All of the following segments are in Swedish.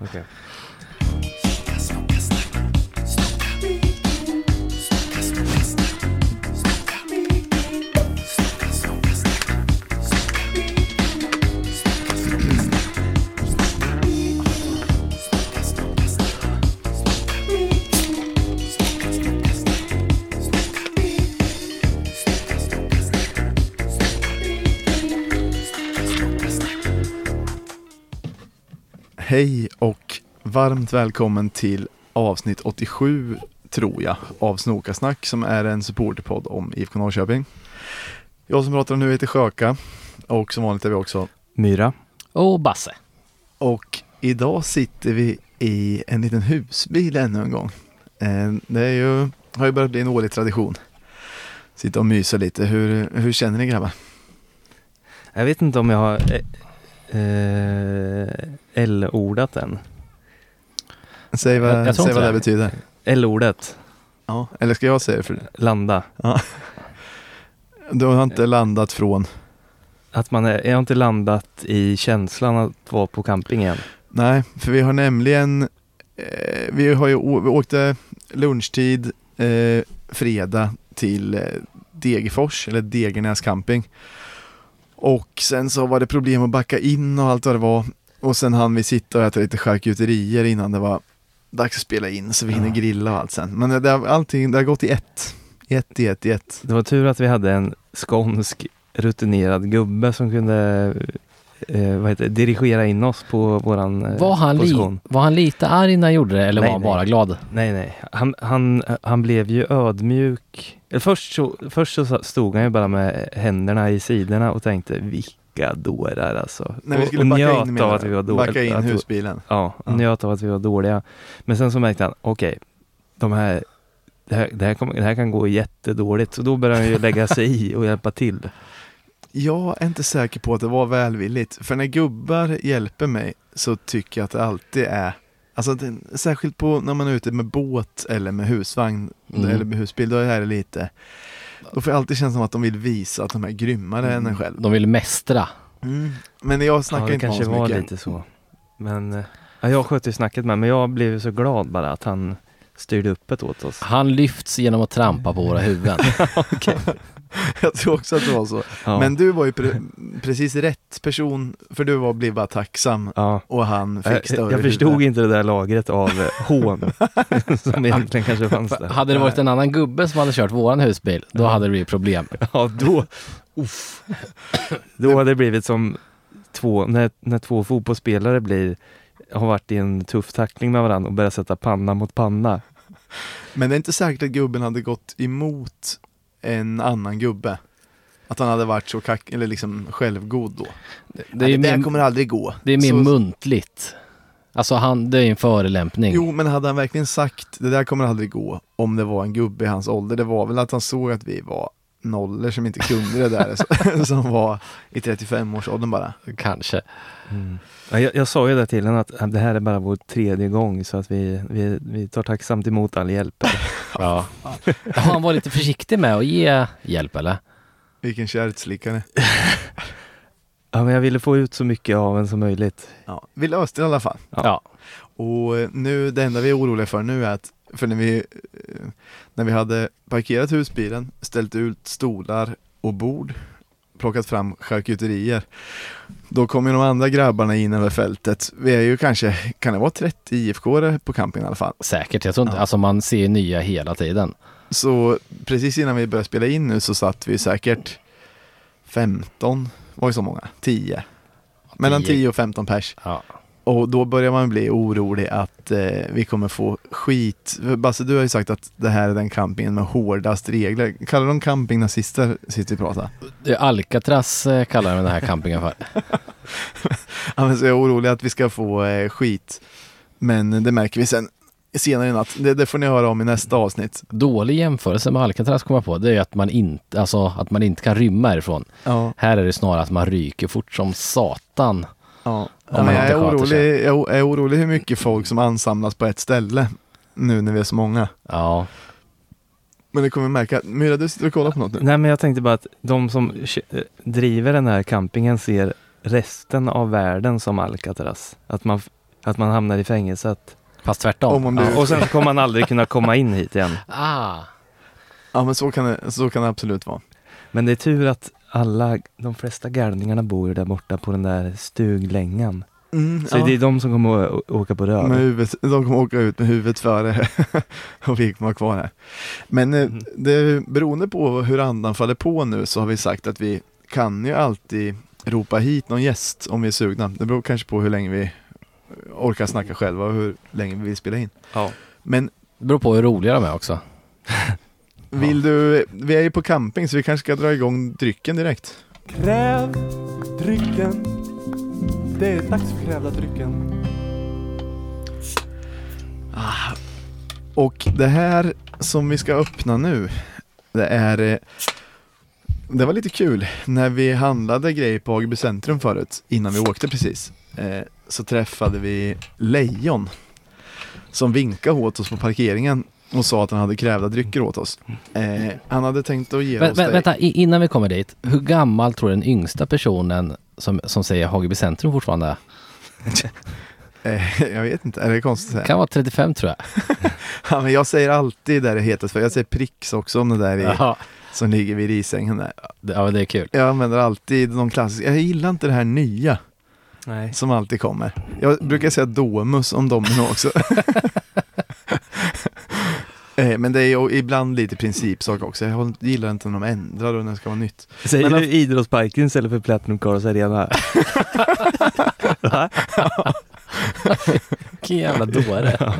Okej. Hej och varmt välkommen till avsnitt 87 tror jag av Snokasnack som är en supporterpodd om IFK Norrköping. Jag som pratar nu heter Sjöka och som vanligt är vi också Myra. Och Basse. och idag sitter vi i en liten husbil ännu en gång. Eh, Det är ju, har ju börjat bli en årlig tradition. Sitta och mysa lite. Hur, hur känner ni grabbar? Jag vet inte om jag har eh, eh, L-ordat än. Säg vad, Jag- säg vad det det. betyder. L-ordet, Ja, eller ska jag säga det? För landa. du har inte landat från Att man är, jag har inte landat i känslan att vara på camping än. Nej, för vi har nämligen eh, Vi har ju vi åkte lunchtid eh, fredag till eh, Degerfors eller Degernäs camping. Och sen så var det problem att backa in och allt vad det var. Och sen hann vi sitta och äta lite charkuterier innan det var dags att spela in så vi hinner Ja. grilla och allt sen. Men det, det, har- allting, det har gått i ett. I ett, i ett, i ett. Det var tur att vi hade en skånsk rutinerad gubbe som kunde eh, vad heter det, dirigera in oss på våran eh, Var han, li- position. var han lite arg när han gjorde det eller Nej, var han nej. bara glad? Nej, nej. Han, han, han blev ju ödmjuk. Eller först, så, först så stod han ju bara med händerna i sidorna och tänkte vilka dårar alltså. När vi och, skulle och backa njöt in, av att vi var dåliga. Backa in husbilen. Ja, Ja. njöt av att vi var dåliga. Men sen så märkte han, okej, de här, det, här, det, här kommer, det här kan gå jättedåligt. Så då började han ju lägga sig i och hjälpa till. Jag är inte säker på att det var välvilligt. För när gubbar hjälper mig så tycker jag att det alltid är Alltså det, särskilt på när man är ute med båt eller med husvagn Mm. eller med husbil, då är det lite Då får jag alltid känna som att de vill visa att de är grymmare än en själv. De vill mästra. Mm. Men jag snackar ja, det inte med kanske honom var så mycket. lite så. Men eh, ja, jag skötte ju snacket med, men jag blev så glad bara att han styrde upp det åt oss. Han lyfts genom att trampa på våra huvuden. Jag tror också att det var så. Ja. Men du var ju pre- precis rätt person, för du var blev bara tacksam ja. och han Jag, fick större jag förstod huvud. inte det där lagret av eh, hån som egentligen kanske fanns där. hade det varit en annan gubbe som hade kört våran husbil, då hade det blivit problem. Ja, då, uff. då hade det blivit som två, när, när två fotbollsspelare blir, har varit i en tuff tackling med varandra och börjar sätta panna mot panna. Men det är inte säkert att gubben hade gått emot en annan gubbe. Att han hade varit så kack, eller liksom självgod då. Det Det, ju det där mer, kommer aldrig gå. det är mer Så- muntligt. Alltså han, det är en förelämpning. Jo, men hade han verkligen sagt det där kommer aldrig gå om det var en gubbe i hans ålder? Det var väl att han såg att vi var nollor som inte kunde det där, som var i 35-årsåldern bara. Kanske. Ja, jag, jag sa ju det till henne att det här är bara vår tredje gång så att vi, vi, vi tar tacksamt emot all hjälp. Ja. Har han varit lite försiktig med att ge hjälp eller? Vilken kärtslickare. Ja, men jag ville få ut så mycket av en som möjligt. Ja, vi löste det i alla fall. Ja. Ja. Och eh, nu, det enda vi är oroliga för nu är att, för när vi, eh, när vi hade parkerat husbilen, ställt ut stolar och bord, plockat fram charkuterier, då kom ju de andra grabbarna in över fältet. Vi är ju kanske, kan det vara 30 IFK på campingen i alla fall? Säkert. Jag tror inte, Ja. alltså man ser nya hela tiden. Så precis innan vi började spela in nu så satt vi säkert 15, var det så många? 10. Mellan 10. 10 och 15 pers. Ja. Och då börjar man bli orolig att eh, vi kommer få skit. Basse, du har ju sagt att det här är den campingen med hårdast regler. Kallar de campingnazister sist vi pratade? Det är Alcatraz eh, kallar de den här campingen för. Ja, men så är jag orolig att vi ska få eh, skit. Men det märker vi sen senare i natt. Det, det får ni höra om i nästa avsnitt. Dålig jämförelse med Alcatraz kommer jag på. Det är att man inte, alltså att man inte kan rymma härifrån. Ja, Här är det snarare att man ryker fort som satan. Ja. Om ja man men jag, är orolig, jag är orolig hur mycket folk som ansamlas på ett ställe. Nu när vi är så många. Ja, Men det kommer märka. Myra, du sitter och kollar på något nu. Nej, men jag tänkte bara att de som driver den här campingen ser resten av världen som Alcatraz. Att man Att man hamnar i fängelset. Fast tvärtom. Om Ja, och sen kommer man aldrig kunna komma in hit igen. Ah. Ja men så kan det, så kan det absolut vara. Men det är tur att alla, de flesta galningarna bor ju där borta på den där stuglängan. Mm, Så det är de som kommer att åka på röv. Med huvudet, de kommer åka ut med huvudet före och vi kommer vara kvar här. Men eh, Mhm. det, beroende på hur andan faller på nu så har vi sagt att vi kan ju alltid ropa hit någon gäst om vi är sugna. Det beror kanske på hur länge vi orkar snacka själva och hur länge vi vill spela in. Ja. Men Det beror på hur roliga de är också. vill du, vi är ju på camping så vi kanske ska dra igång drycken direkt. Kräv drycken. Det är dags för krävda drycken. Och det här som vi ska öppna nu, det är eh, Det var lite kul, när vi handlade grejer på Ageby centrum förut, innan vi åkte precis, eh, så träffade vi Lejon som vinkade åt oss på parkeringen och sa att han hade krävda drycker åt oss. Eh, han hade tänkt att ge Vä oss vä det. vänta, innan vi kommer dit. Hur gammal tror du den yngsta personen som, som säger Hageby centrum fortfarande är? Eh, jag vet inte, är det konstigt att säga? Kan vara 35 tror jag. Ja, men jag säger alltid där det heter för jag säger pricks också om det där i, som ligger vid risängen där. Ja, det är kul. Jag använder alltid de klassiska, jag gillar inte det här nya. Nej. som alltid kommer. Jag brukar säga Domus om domino också. Eh, Men det är ju ibland lite principsak också. Jag gillar inte när de ändrar och när det ska vara nytt. Säger Men du idrottsparken istället för Platinum Cars Arena? Vilken jävla dåre.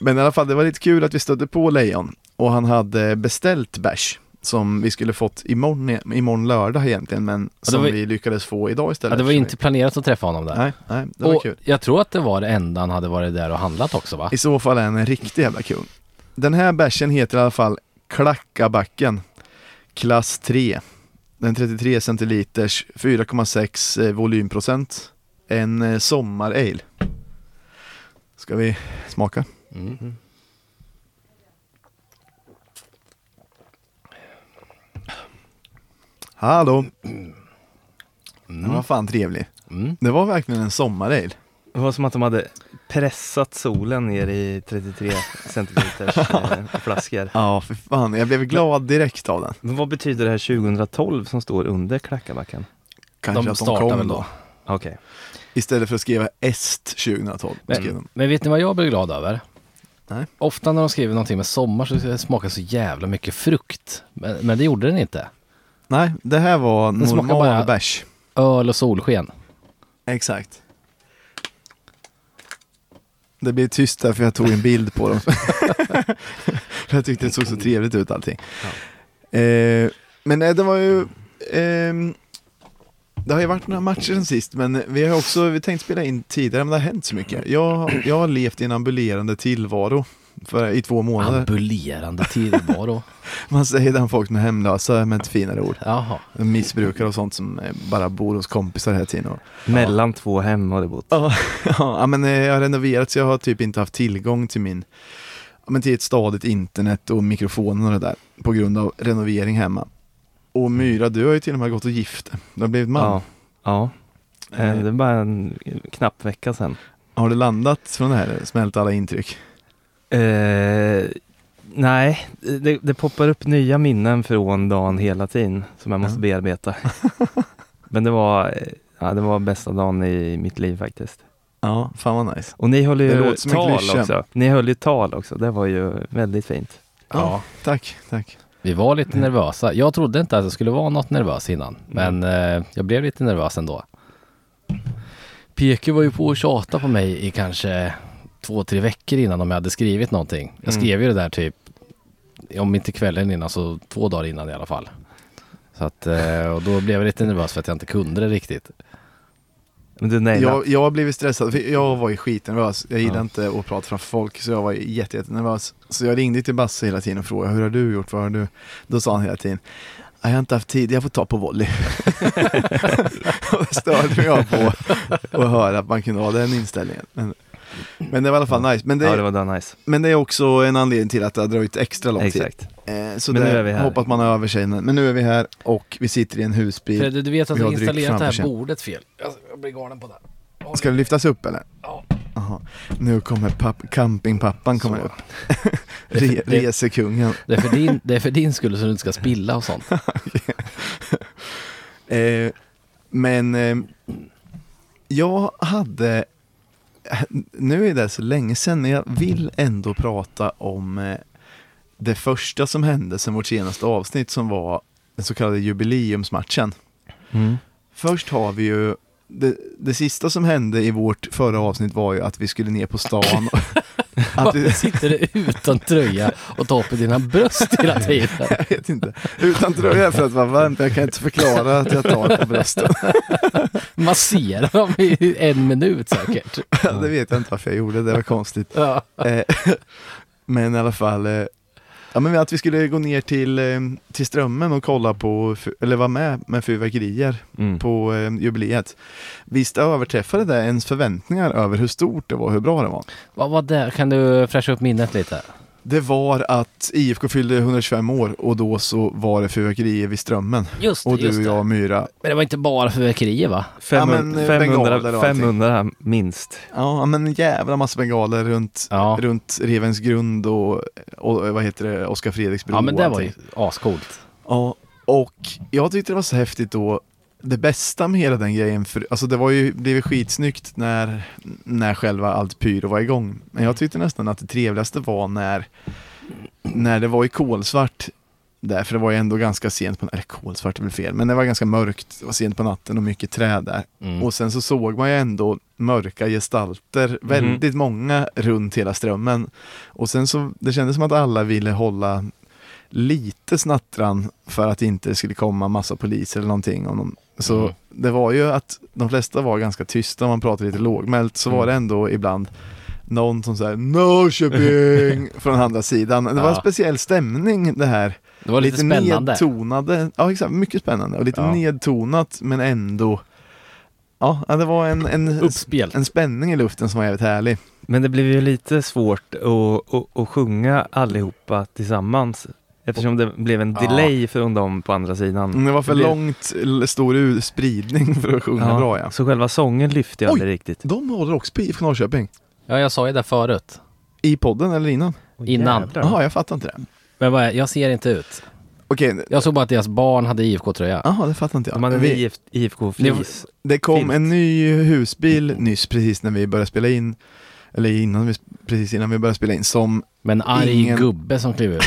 Men i alla fall, det var lite kul att vi stötte på Lejon och han hade beställt bärs som vi skulle fått imorgon, imorgon lördag egentligen men som var- vi lyckades få idag istället. Ja, det var inte planerat att träffa honom där. Nej, nej, det var och kul. jag tror att det var det enda han hade varit där och handlat också va? I så fall är han en riktig jävla kung. Den här bärsen heter i alla fall Klackabacken Klass 3. Den 33 centiliters 4,6 eh, volymprocent. En eh, sommar-ale. Ska vi smaka? Mm. Hallå! Den var fan trevlig. Mm. Det var verkligen en sommar-ale. Det var som att de hade pressat solen ner i 33 centiliters eh, flaskor. Ja, för fan. Jag blev glad direkt av den. Men vad betyder det här 2012 som står under Klackabacken? Kanske De att de kom väl då. då. Okej. Istället för att skriva est 2012. skrev Men, de. men vet ni vad jag blir glad över? Nej. Ofta när de skriver någonting med sommar så smakar det så jävla mycket frukt. Men, men det gjorde den inte. Nej, det här var Det smakar normal bara- bärs. Öl och solsken. Exakt. Det blev tyst där för jag tog en bild på dem. för jag tyckte det såg så trevligt ut allting. Eh, men nej, det var ju... ehm, det har ju varit några matcher sen sist, men vi har också vi tänkt spela in tidigare, men det har hänt så mycket. Jag, jag har levt i en ambulerande tillvaro för, i två månader. Ambulerande tillvaro. Man säger den folk som är hemlösa med ett finare ord. Jaha. Missbrukare och sånt som eh, bara bor hos kompisar hela tiden. Och Mellan två hem har det bott. Ja, ja men eh, jag har renoverat så jag har typ inte haft tillgång till min ja, men till ett stadigt internet och mikrofonen och det där på grund av renovering hemma. Och Myra, du har ju till och med gått och gift. Du har blivit man. Ja. Ja. Eh, Det är bara en knapp vecka sedan. Har du landat från det här? Smält alla intryck? Eh, nej, det, det poppar upp nya minnen från dagen hela tiden som jag måste Ja. bearbeta. Men det var, eh, ja, det var bästa dagen i mitt liv faktiskt. Ja, fan vad nice. Och ni höll ju tal också. Ni höll ju tal också. Det var ju väldigt fint. Ja. Tack, tack. Vi var lite nervösa. Jag trodde inte att jag skulle vara något nervös innan. Men eh, jag blev lite nervös ändå. Peke var ju på att tjata på mig i kanske två, tre veckor innan om jag hade skrivit någonting. Jag Mm. skrev ju det där typ, om inte kvällen innan så två dagar innan i alla fall. Så att, eh, och då blev jag lite nervös för att jag inte kunde det riktigt. Men du nailade. Jag, jag har blivit stressad, jag var ju skitnervös. Jag gillar Ja. inte att prata framför folk, så jag var jätte, jättenervös. Så jag ringde till Basse hela tiden och frågade, hur har du gjort? Vad har du? Då sa han hela tiden, "Nej, jag har inte haft tid, jag får ta på volley. och det störde jag på att höra att man kunde ha den inställningen. Men, men det var i alla fall nice. Men det, Ja, det var nice. men det är också en anledning till att det har dröjt extra lång tid. Exakt. Eh, så Men det nu är vi här. hoppas man har över sig. Men nu är vi här och vi sitter i en husbil. Fredde, du vet att Vi har installerat det här bordet fel. Jag, jag blir galen på det. Ska det lyftas upp eller? Ja. Jaha. Nu kommer papp, campingpappan kommer Så. upp. Re, Det- resekungen. Det är, för din, det är för din skull så du inte ska spilla och sånt. Eh, men eh, jag hade, nu är det så länge sedan, men jag vill ändå prata om eh, det första som hände sen vårt senaste avsnitt som var den så kallade jubileumsmatchen. Mm. Först har vi ju det, det sista som hände i vårt förra avsnitt var ju att vi skulle ner på stan. Att Varför sitter du utan tröja och tar på dina bröst hela tiden? jag vet inte. Utan tröja för att vara varmt. Jag kan inte förklara att jag tar på brösten. Massera dem i en minut säkert. det vet jag inte varför jag gjorde. Det var konstigt. Ja. Eh, men i alla fall, eh, ja, men att vi skulle gå ner till, eh, till Strömmen och kolla på, eller vara med med fyrverkerier Mm. på eh, jubileet. Visst överträffade det ens förväntningar över hur stort det var, hur bra det var. Vad var det? Kan du fräscha upp minnet lite? Det var att IFK fyllde 125 år och då så var det fyrverkerier vid Strömmen. Just Och det, du just och det. jag och Myra. Men det var inte bara fyrverkerier va? Ja, men, 500, eh, bengaler 500, och allting. 500 här minst. Ja men en jävla massa bengaler runt, Ja. runt Revens grund och, och vad heter det, Oskar Fredriks bro Ja men och det var ju ascoolt. Ja, och jag tyckte det var så häftigt då. Det bästa med hela den grejen, för, alltså det var ju, blev skitsnyggt när, när själva allt pyro var igång. Men jag tyckte nästan att det trevligaste var när, när det var i kolsvart där, för det var ju ändå ganska sent på eller kolsvart är väl fel, men det var ganska mörkt, det var sent på natten och mycket träd där. Mm. Och sen så såg man ju ändå mörka gestalter, väldigt många runt hela strömmen. Och sen så, det kändes som att alla ville hålla lite snattran för att det inte skulle komma massa poliser eller någonting. Om. Så Mm. det var ju att de flesta var ganska tysta, man pratade lite lågmält, så var det Mm. ändå ibland någon som säger Norrköping från andra sidan. Det var en speciell stämning det här. Det var lite, spännande. nedtonade, ja exakt, mycket spännande och lite Ja. nedtonat men ändå Ja, ja, det var en, en, Uppspel. en spänning i luften som var jävligt härlig. Men det blev ju lite svårt att, att, att sjunga allihopa tillsammans. Eftersom det blev en Ja. delay från dem på andra sidan. Mm, Det var för blev- långt, stor spridning för att sjunga bra ja. Så själva sången lyfte jag Oj! aldrig riktigt. De håller också på IFK Norrköping. Ja jag sa ju det förut. I podden eller innan? Innan. Jaha, jag fattar inte det. Men vad är, jag ser inte ut. Okej, Jag såg bara att deras barn hade IFK-tröja. jaha det fattar inte jag. De hade Vi, IF, IFK flis. det kom filt. en ny husbil nyss precis när vi började spela in. Eller innan vi, precis innan vi började spela in. Som, Med en arg Ingen- gubbe som klev ut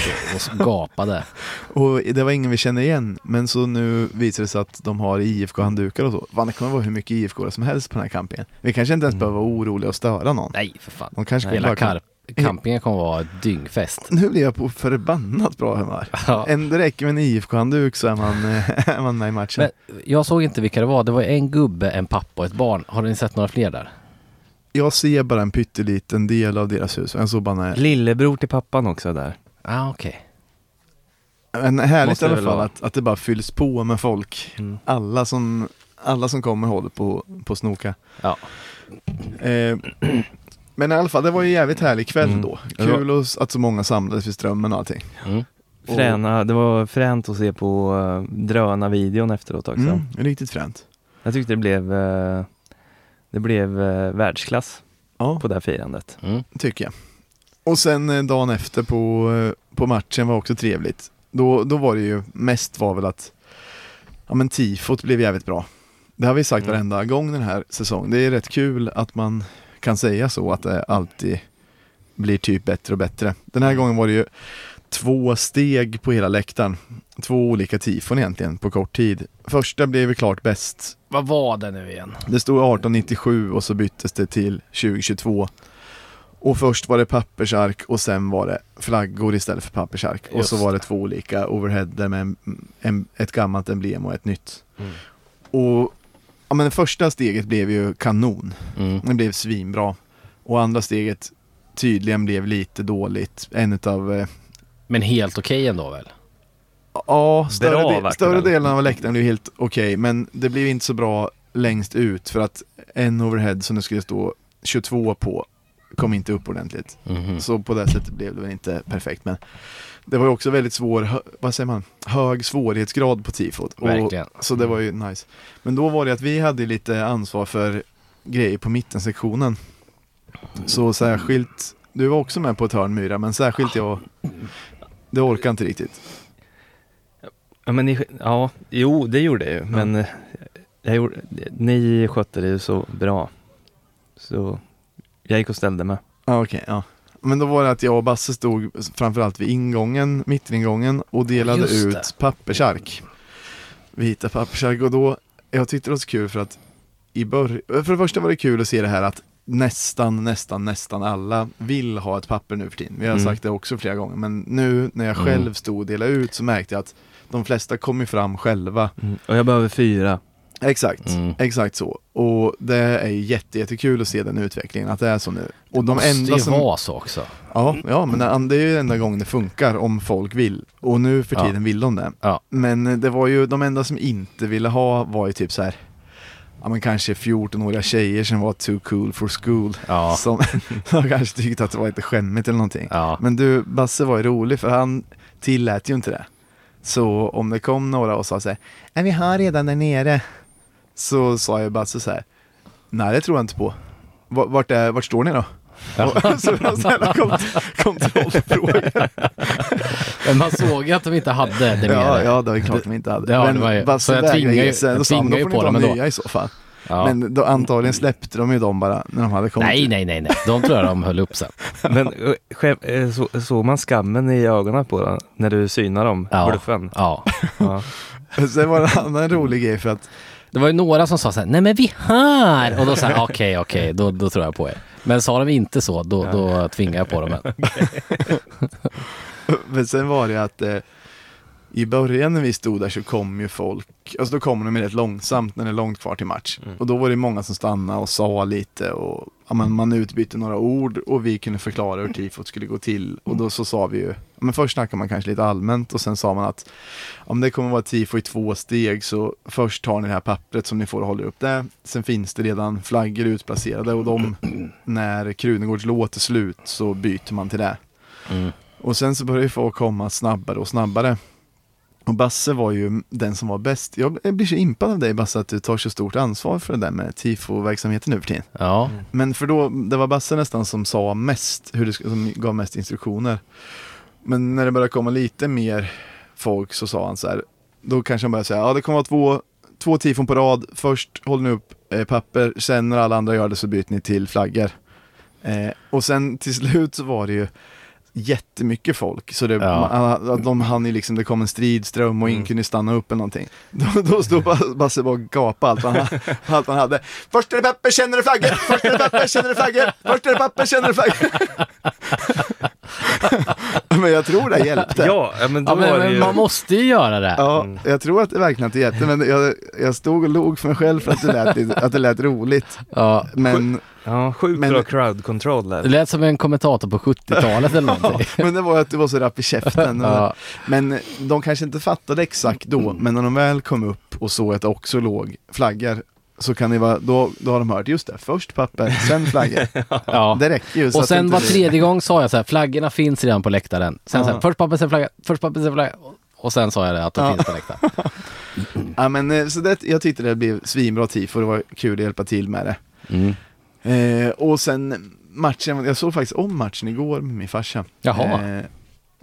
och gapade. och det var ingen vi kände igen. Men så nu visar det sig att de har IFK-handdukar och så. Fan, det kommer vara hur mycket IFK som helst på den här campingen. Vi kanske inte ens Mm. behöver vara oroliga och störa någon. Nej för fan. De kanske Hela bara campingen kommer vara ett dyngfest. Nu blir jag på förbannat bra humör. Ja. En, räcker med en IFK-handduk så är man, är man med i matchen. Men jag såg inte vilka det var. Det var en gubbe, en pappa och ett barn. Har ni sett några fler där? Jag ser bara en pytteliten del av deras hus. Jag såg bara när, Lillebror till pappan också där. Ah, okej. en härligt Måste i det alla fall att, att det bara fylls på med folk. Mm. Alla som, alla som kommer håller på, på att snoka. Ja. Eh, men i alla fall, det var ju en jävligt härlig kväll Mm. då. Var- Kul och att så många samlades vid Strömmen och allting. Mm. Och- Fräna, det var fränt att se på uh, dröna-videon efteråt också. Mm, riktigt fränt. Jag tyckte det blev, eh, det blev eh, världsklass Ja, på det här firandet. Mm. tycker jag. Och sen eh, dagen efter på, eh, på matchen var också trevligt. Då, då var det ju, mest var väl att ja men tifot blev jävligt bra. Det har vi sagt Mm. varenda gång den här säsongen. Det är rätt kul att man kan säga så, att det alltid blir typ bättre och bättre. Den här gången var det ju två steg på hela läktaren. Två olika tifon egentligen på kort tid. Första blev ju klart bäst Vad var det nu igen? det stod 1897 och så byttes det till 2022. Och först var det pappersark och sen var det flaggor istället för pappersark. och Just så var det det. två olika overheader med en, en, ett gammalt emblem och ett nytt. Mm. Och ja, men det första steget blev ju kanon. Mm. Det blev svinbra. Och andra steget tydligen blev lite dåligt. En utav eh, Men helt okej ändå väl? Ja, större, Bra del, större delen av läktaren blev helt okej, men det blev inte så bra längst ut för att en overhead som det skulle stå 22 på kom inte upp ordentligt. Mhm. Så på det sättet blev det väl inte perfekt, men det var ju också väldigt svår, vad säger man, hög svårighetsgrad på tifot. Och, Verkligen. så det var ju nice. Men då var det att vi hade lite ansvar för grejer på mittensektionen. Så särskilt, du var också med på ett hörn Myra, men särskilt jag, det orkar inte riktigt. Ja, men ni, ja, jo det gjorde jag ju, men eh, jag gjorde, ni skötte det ju så bra. Så jag gick och ställde mig. Ja okej, ja. Men då var det att jag och Basse stod framförallt vid ingången, mitteningången och delade Just det. ut pappersark. Vita pappersark och då, jag tyckte det var så kul för att i början, för det första var det kul att se det här att nästan, nästan, nästan alla vill ha ett papper nu för tiden. Vi har Mm. sagt det också flera gånger, men nu när jag Mm. själv stod och delade ut så märkte jag att de flesta kom ju fram själva. Mm. Och jag behöver fyra. Exakt, Mm. exakt så. Och det är jätte, jättekul att se den utvecklingen, att det är så nu. Och de Måste enda ju som... vara så också. Ja, ja men det- det är ju enda gången det funkar om folk vill. Och nu för Ja. tiden vill de det. Ja. Men det var ju, de enda som inte ville ha var ju typ så här. Ja men kanske 14-åriga tjejer som var too cool for school. Ja. Som, som kanske tyckte att det var lite skämmigt eller någonting. Ja. Men du, Basse var ju rolig för han tillät ju inte det. Så om det kom några och sa så här, nej vi har redan där nere. Så sa ju Basse så här, nej det tror jag inte på. Vart, är, vart står ni då? Och så det var sådana kont- kontrollfrågor. Men man såg ju att de inte hade det Ja, nere. ja, det är klart de inte hade. Ja, det Men var ju- så jag tvingar ju- jag då ju på dem ändå. nya i så fall. Ja. Men då, antagligen släppte de ju dem bara när de hade kommit. Nej, nej, nej, nej. De tror jag de höll upp sen. Men eh, eh, så, såg man skammen i ögonen på den när du synar dem? Ja. Bluffen? Ja. Ja. Sen var det en annan rolig grej för att Det var ju några som sa så här, nej men vi har! Och då sa okej, okej, då, då tror jag på er. Men sa de inte så, då, då tvingar jag på dem. en. Men sen var det att eh, i början när vi stod där så kom ju folk, alltså då kommer de rätt långsamt när det är långt kvar till match. Mm. Och då var det många som stannade och sa lite och ja, men man utbytte några ord och vi kunde förklara hur tifot skulle gå till. Och då så sa vi ju, men först snackade man kanske lite allmänt och sen sa man att om det kommer vara tifo i två steg så först tar ni det här pappret som ni får och håller upp det. Sen finns det redan flaggor utplacerade och de, när Krunegårds låt är slut så byter man till det. Mm. Och sen så började ju folk komma snabbare och snabbare. Och Basse var ju den som var bäst. Jag blir så impad av dig Basse att du tar så stort ansvar för det där med tifo-verksamheten nu för tiden. Ja, Men för då, det var Basse nästan som sa mest, hur det, som gav mest instruktioner. Men när det började komma lite mer folk så sa han så här, då kanske han började säga, ja det kommer vara två, två tifon på rad, först håller ni upp eh, papper, sen när alla andra gör det så byter ni till flaggor. Eh, och sen till slut så var det ju jättemycket folk, så det, Ja. man, att de hann ju liksom, det kom en stridström och ingen Mm. kunde stanna upp eller någonting. Då, då stod Ba- Basse bara och gapade allt han, allt han hade. Först är det papper, är det flaggor, först är det papper, är det flaggor, först är det papper, är det flaggor. Men jag tror det hjälpte. Ja, ja, men då ja var men, det men ju... man måste ju göra det. Ja, Mm. jag tror att det verkligen det hjälpte, men jag, jag stod och log för mig själv för att det lät, att det lät roligt. Ja. Men, Ja, sjukt Men- bra crowd control Det där. lät som en kommentator på 70-talet eller någonting. men det var att du var så rapp i käften. Ja, Men de kanske inte fattade exakt då, men när de väl kom upp och såg att det också låg flaggor så kan det vara, då, då har de hört, just det, först papper, sen flaggor. ja. Det räcker ju. Och sen var det- tredje gång sa jag så här, flaggorna finns redan på läktaren. Sen så här, Ja. först papper, sen flagga, först papper, sen flagga. Och sen sa jag det, att de Ja. finns på läktaren. Ja men eh, så det, jag tyckte det blev svinbra tifo, det var kul att hjälpa till med det. Mm. Eh, och sen matchen, jag såg faktiskt om matchen igår med min farsa. Jaha. Eh,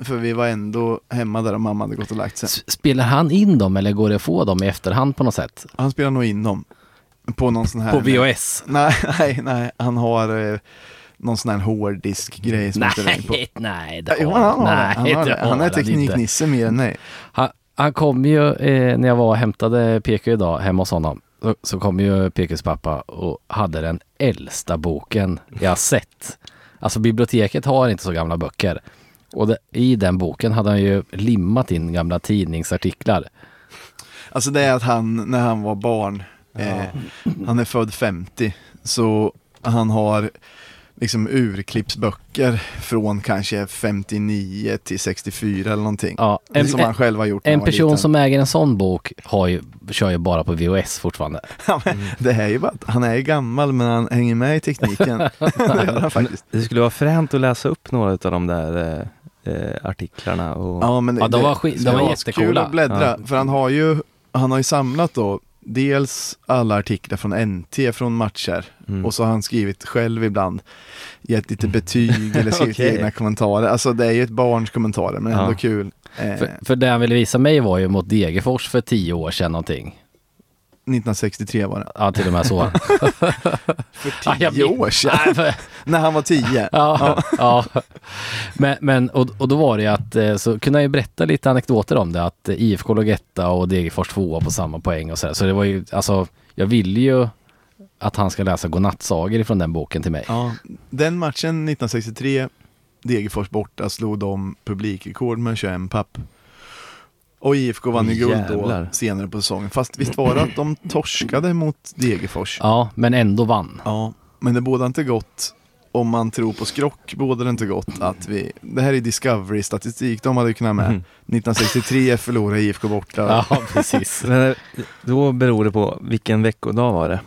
för vi var ändå hemma där och mamma hade gått och lagt sig. Spelar han in dem eller går det att få dem i efterhand på något sätt? Han spelar nog in dem. På någon sån här... På VHS? Nej, nej, nej. Han har eh, någon sån här hårddisk-grej som han in på. Nej, nej, det Jo, har han har det. nej, Han, har det han är tekniknisse mer än mig. Han, han kom ju, eh, när jag var och hämtade PK idag hemma hos honom, så, så kom ju PKs pappa och hade den äldsta boken jag sett. Alltså biblioteket har inte så gamla böcker. Och det, i den boken hade han ju limmat in gamla tidningsartiklar. Alltså det är att han, när han var barn, eh, han är född 50, så han har liksom urklippsböcker från kanske 59 till 64 eller någonting. Ja, en, som han själv har gjort en person liten. som äger en sån bok har ju, kör ju bara på VHS fortfarande. Ja, men Det är ju bara att han är ju gammal men han hänger med i tekniken. det gör han faktiskt. Det skulle vara fränt att läsa upp några av de där eh, eh, artiklarna och... Ja, men Ja, de det- var skit- de var Kul jättecoola. att bläddra, Ja. för han har ju, han har ju samlat då dels alla artiklar från NT från matcher Mm. och så har han skrivit själv ibland, gett lite betyg eller skrivit Okej. egna kommentarer. Alltså det är ju ett barns kommentarer men ändå Ja. kul. Eh, För, för det han ville visa mig var ju mot Degerfors för tio år sedan någonting. 1963 var det. Ja, till och med så. För Ja, jag tio vet. år sedan. Nej, för- När han var tio. Ja, ja. Men, men och, och då var det att, eh, så kunde jag ju berätta lite anekdoter om det, att IFK låg etta och Degerfors tvåa på samma poäng och sådär. Så det var ju, alltså, jag ville ju att han ska läsa godnattsagor ifrån den boken till mig. Ja, den matchen 1963, Degerfors borta, slog de publikrekord med 21 papp. Och IFK vann ju guld då Jävlar. senare på säsongen. Fast visst var det att de torskade mot Degerfors? Ja, men ändå vann. Ja, men det båda inte gott. Om man tror på skrock båda det inte gott att vi, det här är Discovery-statistik, de hade ju kunnat med. Mm. 1963 förlorade IFK borta. Ja, precis. Men eh, då beror det på vilken veckodag var det?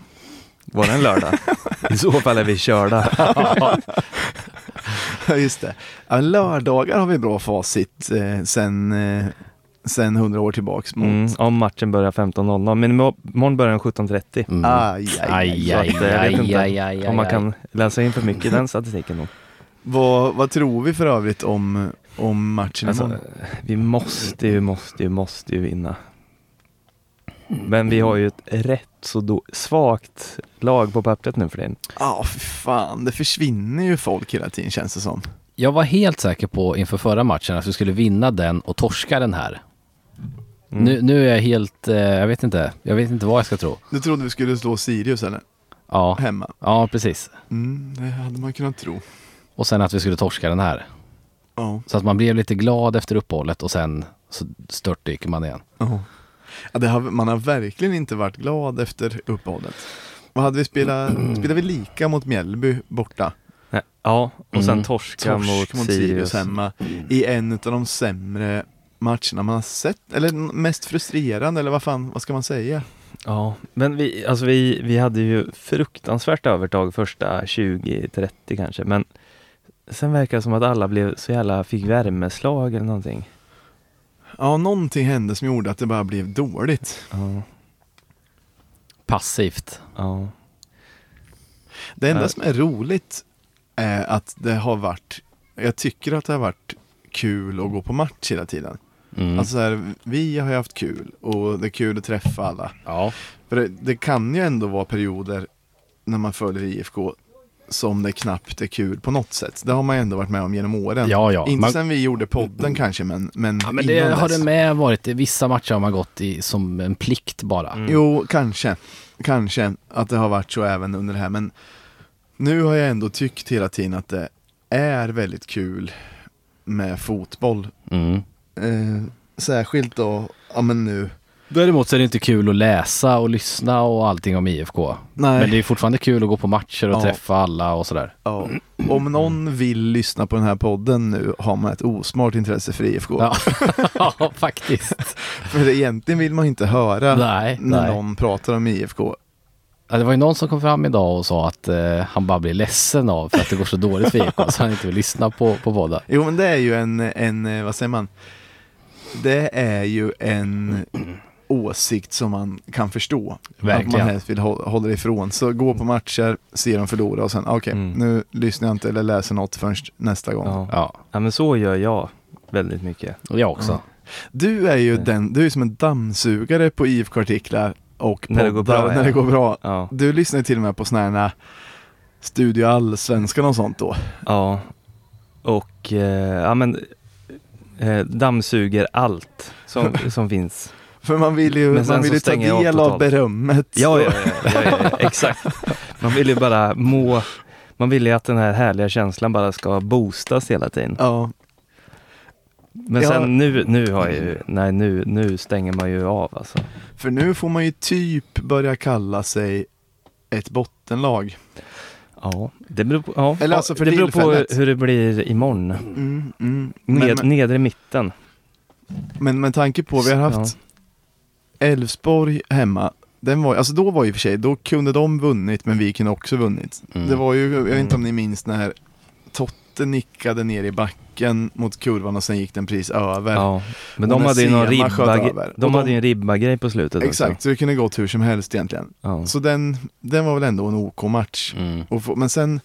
Var det en lördag? I så fall är vi körda. Ja, just det. Ja, lördagar har vi bra facit eh, sen, eh, sen 100 år tillbaks mot Mm, om matchen börjar 15.00. Men imo- imorgon börjar den 17.30. Mm. Aj, aj, aj. Aj, Så aj, att, eh, jag vet aj, inte aj, aj, Om man aj. kan läsa in för mycket i den statistiken då. Vad, vad tror vi för övrigt om, om matchen Alltså, imorgon? vi måste ju, måste ju, måste ju vinna. Men vi har ju ett rätt så då, svagt lag på pappret nu för det. Ja, för fan. Det försvinner ju folk hela tiden känns det som. Jag var helt säker på inför förra matchen att vi skulle vinna den och torska den här. Mm. Nu, nu är jag helt, eh, jag vet inte, jag vet inte vad jag ska tro. Du trodde vi skulle slå Sirius eller? Ja, Hemma? ja precis. Mm, det hade man kunnat tro. Och sen att vi skulle torska den här. Ja. Så att man blev lite glad efter uppehållet och sen så störtdyker man igen. Ja. Ja, det har, man har verkligen inte varit glad efter uppehållet. Vad hade vi spelat? Spelade vi lika mot Mjällby borta? Ja, och sen Mm. torska Torsk mot, mot Sirius. Sirius hemma. I en av de sämre matcherna man har sett. Eller mest frustrerande, eller vad fan, vad ska man säga? Ja, men vi, alltså vi, vi hade ju fruktansvärt övertag första 20-30 kanske, men sen verkar det som att alla blev så jävla, fick värmeslag eller någonting. Ja, någonting hände som gjorde att det bara blev dåligt. Ja, Passivt. ja. Det enda som är roligt är att det har varit, jag tycker att det har varit kul att gå på match hela tiden. Mm. Alltså så här, vi har ju haft kul och det är kul att träffa alla. ja. För det, det kan ju ändå vara perioder när man följer IFK som det knappt är kul på något sätt. Det har man ju ändå varit med om genom åren. Ja, ja. Inte Man- sen vi gjorde podden kanske, men, men, ja men det innan har dess. det med varit. Vissa matcher har man gått i som en plikt bara. Mm. Jo, kanske. Kanske att det har varit så även under det här. Men nu har jag ändå tyckt hela tiden att det är väldigt kul med fotboll. Mm. Eh, särskilt då, ja men nu. Däremot så är det inte kul att läsa och lyssna och allting om IFK. Nej. Men det är fortfarande kul att gå på matcher och Ja. träffa alla och sådär. Ja. Om någon vill lyssna på den här podden nu har man ett osmart intresse för IFK. Ja, ja faktiskt. För egentligen vill man inte höra Nej, när nej. någon pratar om IFK. Ja, det var ju någon som kom fram idag och sa att eh, han bara blir ledsen av för att det går så dåligt för IFK så han inte vill lyssna på, på båda. Jo men det är ju en, en, eh, vad säger man? Det är ju en åsikt som man kan förstå. Att Verkligen. man helst vill hå- hålla ifrån. Så gå på matcher, se dem förlora och sen okej, Mm. nu lyssnar jag inte eller läser något förrän nästa gång. Ja. Ja, ja, men så gör jag väldigt mycket. och jag också. Ja. Du är ju Mm. den, du är som en dammsugare på IFK-artiklar och När det går poddar bra, när det går bra. Ja, Du lyssnar ju till och med på sådana här Studio Allsvenskan och sånt då. ja. och eh, ja men eh, dammsuger allt som, som finns. För man vill ju, man vill ju ta del av berömmet. Ja, ja, ja, ja, exakt. Man vill ju bara må, man vill ju att den här härliga känslan bara ska boostas hela tiden. ja. Men sen nu, nu har jag ju, nej nu, nu stänger man ju av alltså. För nu får man ju typ börja kalla sig ett bottenlag. Ja, det beror på, ja, Eller alltså för det beror på hur det blir imorgon. Mm, mm. Ned, Men, nedre mitten. men med tanke på, vi har haft Elfsborg hemma. Den var, alltså då var ju i och för sig, då kunde de vunnit men vi kunde också vunnit. Mm. Det var ju, jag vet inte om ni minns när Lotte nickade ner i backen mot kurvan och sen gick den precis över. Ja, men de hade ju någon ribba, över. de hade de- ju en ribba-grej på slutet Exakt, också. så det kunde gått hur som helst egentligen. Ja. Så den, den var väl ändå en OK-match. Mm. Och få- Men sen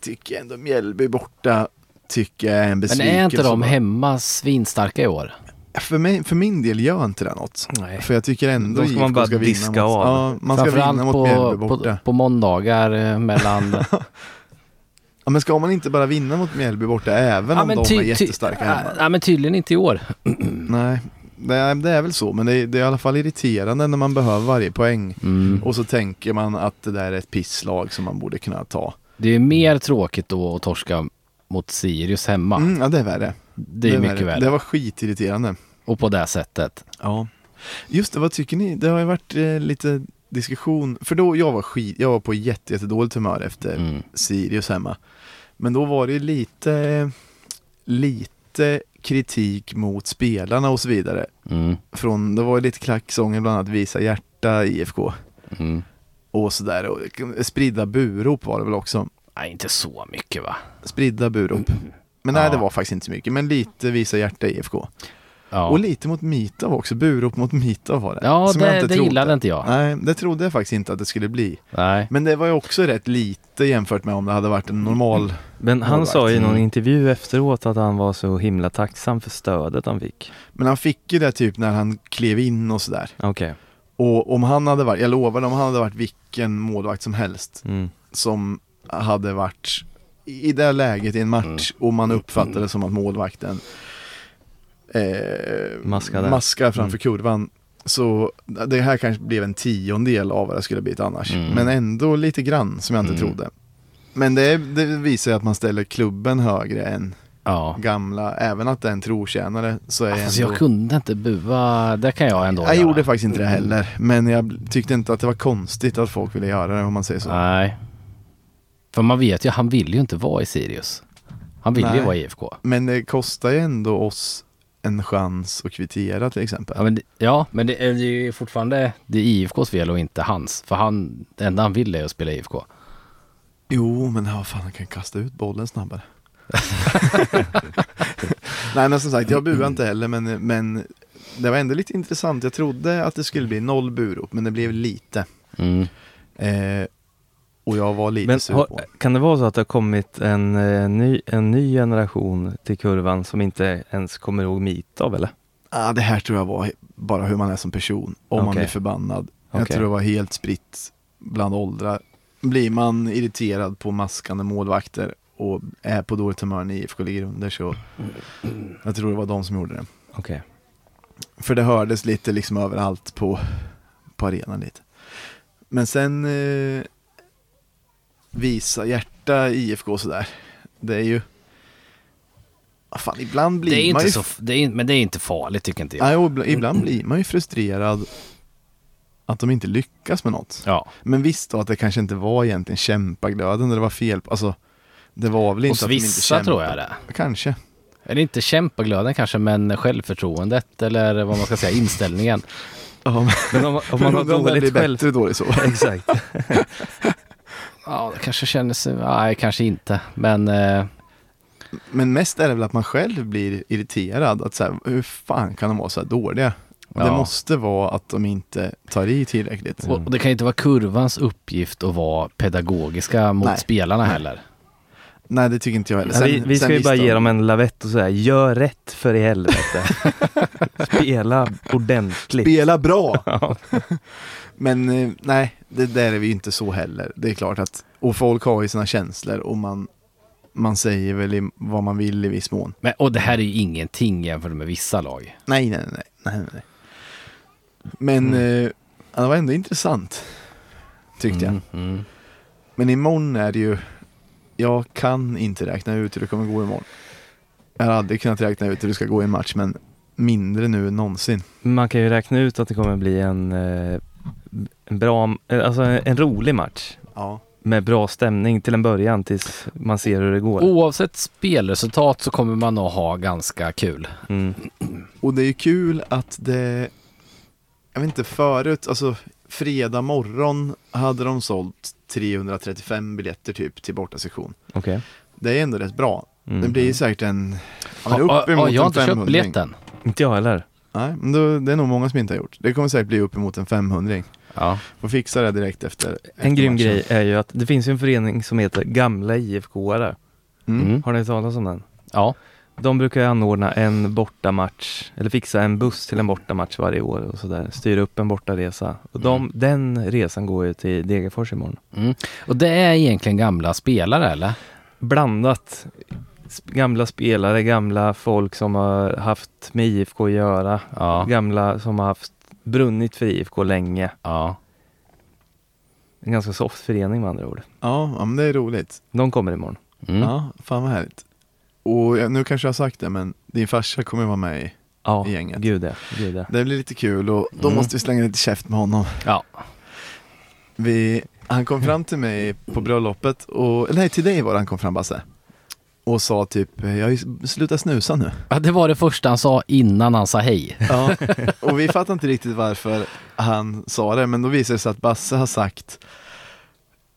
tycker jag ändå Mjällby borta tycker jag är en Men besvikelse. är inte de hemma svinstarka i år? För, mig, för min del gör inte det något. Nej. För jag tycker ändå Då ska man bara ska vinna diska mot, av. Ja, man ska vinna mot Mjällby borta. på, på måndagar eh, mellan... Ja, men ska man inte bara vinna mot Mjällby borta även ja, om de är jättestarka hemma? Ja, men tydligen inte i år. Nej, det är, det är väl så. Men det är, det är i alla fall irriterande när man behöver varje poäng. Mm. Och så tänker man att det där är ett pisslag som man borde kunna ta. Det är mer tråkigt då att torska mot Sirius hemma. Mm, ja, det är värre. Det är är mycket värre. Det var skitirriterande. Och på det sättet. Ja. Just det, vad tycker ni? Det har ju varit eh, lite diskussion. För då, jag var skit, jag var på jätte, jättedåligt humör efter Mm. Sirius hemma. Men då var det lite, lite kritik mot spelarna och så vidare. Mm. Från, det var lite klacksånger bland annat Visa Hjärta, IFK Mm. och sådär. Och spridda burop var det väl också. Nej, inte så mycket va? Spridda burop. Men nej, Ja. det var faktiskt inte så mycket. Men lite Visa Hjärta IFK. Ja, Och lite mot Mitav också. Burop mot Mitav var det. ja Som jag det, inte det gillade inte jag. Nej, det trodde jag faktiskt inte att det skulle bli. Nej. Men det var ju också rätt lite jämfört med om det hade varit en normal. Men han Målvakt. sa i någon Mm. intervju efteråt att han var så himla tacksam för stödet han fick. Men han fick ju det typ när han klev in och sådär. Okej. Och om han hade varit, jag lovar, om han hade varit vilken målvakt som helst Mm. som hade varit i i det läget i en match och man uppfattade det som att målvakten eh, Maskade. maskar framför Mm. kurvan. Så det här kanske blev en tiondel av vad det skulle blivit annars. Mm. Men ändå lite grann som jag inte Mm. trodde. Men det, det visar ju att man ställer klubben högre än Ja. gamla, även att det är en trotjänare så är Alltså ändå... jag kunde inte bua, det kan jag ändå Jag göra. gjorde faktiskt inte det heller, men jag tyckte inte att det var konstigt att folk ville göra det om man säger så. Nej. För man vet ju, han vill ju inte vara i Sirius. Han vill ju Nej. vara i IFK. Men det kostar ju ändå oss en chans att kvittera till exempel. Ja men, det, ja, men det är ju fortfarande det är IFKs fel och inte hans. För han, det enda han vill är att spela IFK. Jo, men ja, fan han kan kasta ut bollen snabbare. Nej men som sagt, jag buade inte heller men, men det var ändå lite intressant. Jag trodde att det skulle bli noll burop men det blev lite. Mm. Eh, och jag var lite Men sur har, på. kan det vara så att det har kommit en, eh, ny, en ny generation till kurvan som inte ens kommer ihåg Mitav eller? Ah, det här tror jag var bara hur man är som person. Om man Okej. blir förbannad. Jag Okej. tror det var helt spritt bland åldrar. Blir man irriterad på maskande målvakter och är på dåligt humör när IFK ligger under så jag tror det var de som gjorde det. Okej. För det hördes lite liksom överallt på, på arenan lite. Men sen eh, visa hjärta IFK och sådär. Det är ju fan, ibland blir Det är man inte ju så, det är, men det är inte farligt tycker inte jag. Nej, ibland, ibland blir man ju frustrerad att de inte lyckas med något. Ja. Men visst då att det kanske inte var egentligen kämpaglöden det var fel. Alltså, det var väl inte Hos att de inte vissa kämpade. tror jag det. Kanske. Eller inte kämpaglöden kanske, men självförtroendet eller vad man ska säga, inställningen. Ja, men, Men om, om man har dåligt själv... bättre då i så. Exakt. Ja, det kanske känner sig, nej kanske inte, men eh, Men mest är det väl att man själv blir irriterad. Att så här, hur fan kan de vara så här dåliga? Det Ja. måste vara att de inte tar i tillräckligt. och, och det kan inte vara kurvans uppgift att vara pedagogiska mot Nej. spelarna heller. Nej, det tycker inte jag heller. Ja, vi, vi ska sen ju bara ge dem en lavett och säga gör rätt för i helvete. Spela ordentligt. Spela bra! Ja. Men eh, nej, det där är vi ju inte så heller. Det är klart att, och folk har ju sina känslor och man, man säger väl vad man vill i viss mån. Men, och det här är ju ingenting jämfört med vissa lag. Nej, nej, nej, nej, nej. Men Mm. eh, det var ändå intressant, tyckte jag. Mm, mm. Men imorgon är det ju, jag kan inte räkna ut hur det kommer gå imorgon. Jag har aldrig kunnat räkna ut hur det ska gå i en match, men mindre nu än någonsin. Man kan ju räkna ut att det kommer bli en, eh, en bra, eh, alltså en rolig match. Ja. Med bra stämning till en början tills man ser hur det går. Oavsett spelresultat så kommer man nog ha ganska kul. Mm. Och det är kul att det, jag vet inte förut, alltså fredag morgon hade de sålt 335 biljetter typ till bortasektion. Okej. Det är ändå rätt bra. Mm. Det blir säkert en, ja, men uppemot ja, jag har en inte köpt 500 biljetten. Inte jag heller. Nej, men då, det är nog många som inte har gjort. Det kommer säkert bli uppemot en 500 Ja. Får fixa det direkt efter. efter En grym matchen. grej är ju att det finns ju en förening som heter Gamla IFK-are. Mm. Mm. Har ni talat om den? ja. De brukar ju anordna en bortamatch, eller fixa en buss till en bortamatch varje år och sådär. Styra upp en bortaresa. Och de, Mm. den resan går ju till Degerfors imorgon. Mm. Och det är egentligen gamla spelare eller? Blandat. Gamla spelare, gamla folk som har haft med IFK att göra. Ja. Gamla som har haft brunnit för IFK länge. ja. En ganska soft förening med andra ord. Ja, ja, men det är roligt. De kommer imorgon. Mm. Ja, fan vad härligt. Och nu kanske jag har sagt det, men din farsa kommer vara med i. Ja, I gänget. gud ja. Gud ja. Det blir lite kul och då Mm. måste vi slänga lite käft med honom. ja. Vi, han kom fram till mig på bröllopet, och, nej till dig var det han kom fram Basse. Och sa typ, jag slutat snusa nu. Ja, det var det första han sa innan han sa hej. Ja, och vi fattar inte riktigt varför han sa det, men då visade det sig att Basse har sagt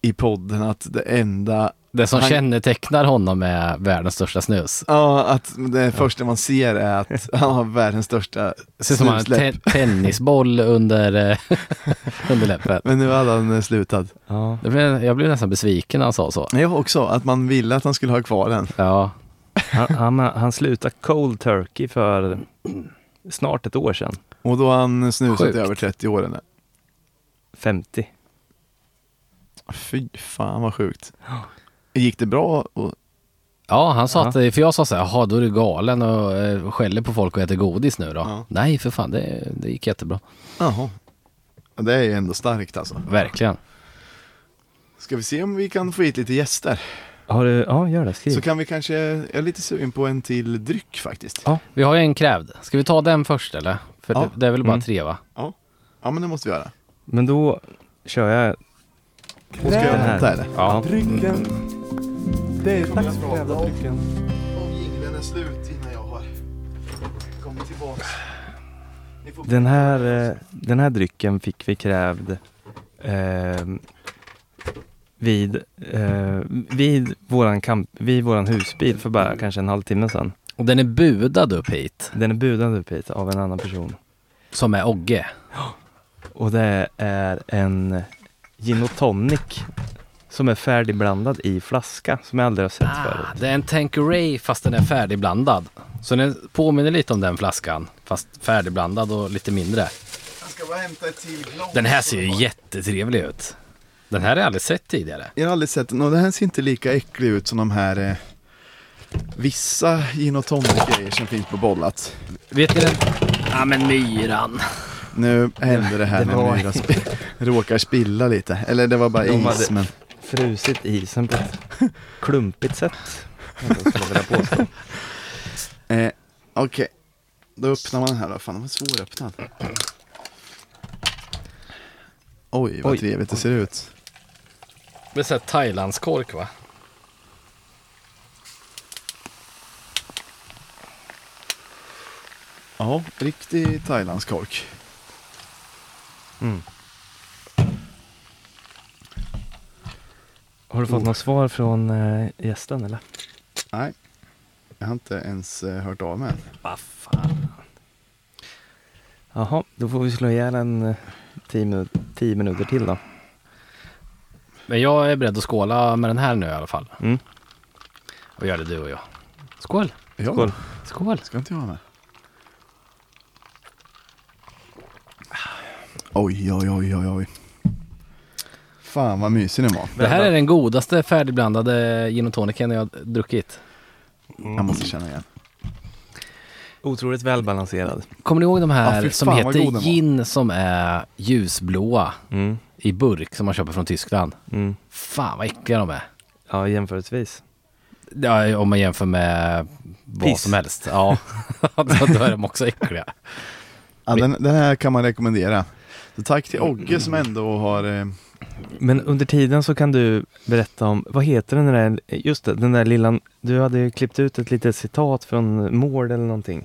i podden att det enda, Det som Han- kännetecknar honom är världens största snus. ja att det första man ser är att han har världens största Det ser ut som han har en snusläpp. te- tennisboll under, eh, under läppet. Men nu hade han eh, slutat. ja. Jag blev nästan besviken när han sa så. Jag också, att man ville att han skulle ha kvar den. Ja, Han, han, han slutade cold turkey för snart ett år sedan. Och då har han snusat Sjukt. i över 30 år eller? 50. Fy fan vad sjukt. Gick det bra? Och, ja han sa Ja. att, för jag sa så här, jaha då är du galen och eh, skäller på folk och äter godis nu då. Ja. Nej för fan, det, det gick jättebra. jaha. Ja, Det är ju ändå starkt alltså. Verkligen. Ska vi se om vi kan få hit lite gäster? Har du, ja gör det, skriv. Så kan vi kanske, jag är lite sugen på en till dryck faktiskt. Ja. Vi har ju en krävd. Ska vi ta den först eller? För Ja. det, det är väl bara Mm. tre va? Ja men det måste vi göra. Men då kör jag Och ska jag Den här. eller? Ja. drycken. Det är dags för jävla drycken. Om jingeln är slut innan jag har kommit tillbaks. Den här, eh, den här drycken fick vi krävd eh, vid, eh, vid, våran kamp, vid våran husbil för bara kanske en halvtimme sedan. Och den är budad upp hit. Den är budad upp hit av en annan person. Som är Ogge. Och det är en gin och tonic som är färdigblandad i flaska som jag aldrig har sett Ah, förut. det är en Tanqueray fast den är färdigblandad. Så den påminner lite om den flaskan. Fast färdigblandad och lite mindre. Jag ska bara hämta ett till glas. Den här ser ju jättetrevlig ut. Den här har jag aldrig sett tidigare. Jag har aldrig sett den och den här ser inte lika äcklig ut som de här eh, vissa gin och tonic-grejer som finns på Bollat. Vet ni den? Ja men myran. Nu händer det här Det var- Myra sp- råkar spilla lite. Eller det var bara De is hade- men Frusit isen på ett klumpigt sätt. Eh, okej. Då öppnar man den här då. Fan den var svåröppnad. Oj vad Oj. trevligt det ser ut. Det är såhär thailandskork va? Ja, riktig thailandskork. Mm. Har du fått Oh. något svar från eh, gästen eller? Nej, jag har inte ens eh, hört av mig än. Vad fan. Jaha, då får vi slå ihjäl en eh, tio, minut, tio minuter till då. Men jag är beredd att skåla med den här nu i alla fall. Mm. Och gör det du och jag. Skål! Ja, Skål. Skål! ska inte jag ha med? Oj, oj, oj, oj, oj. Fan vad mysig den var. Det här är den godaste färdigblandade gin och tonicen jag har druckit. Jag måste känna igen. Otroligt välbalanserad. Kommer ni ihåg de här fy som heter gin som är ljusblåa Mm. i burk som man köper från Tyskland? Mm. Fan vad äckliga de är. Ja, jämförelsevis. Ja, om man jämför med vad Piss. som helst. Ja, då, då är de också äckliga. Ja, den, den här kan man rekommendera. Så tack till Ogge som ändå har... Eh, Men under tiden så kan du berätta om, vad heter den där, just det, den där lilla, du hade klippt ut ett litet citat från Mård eller någonting.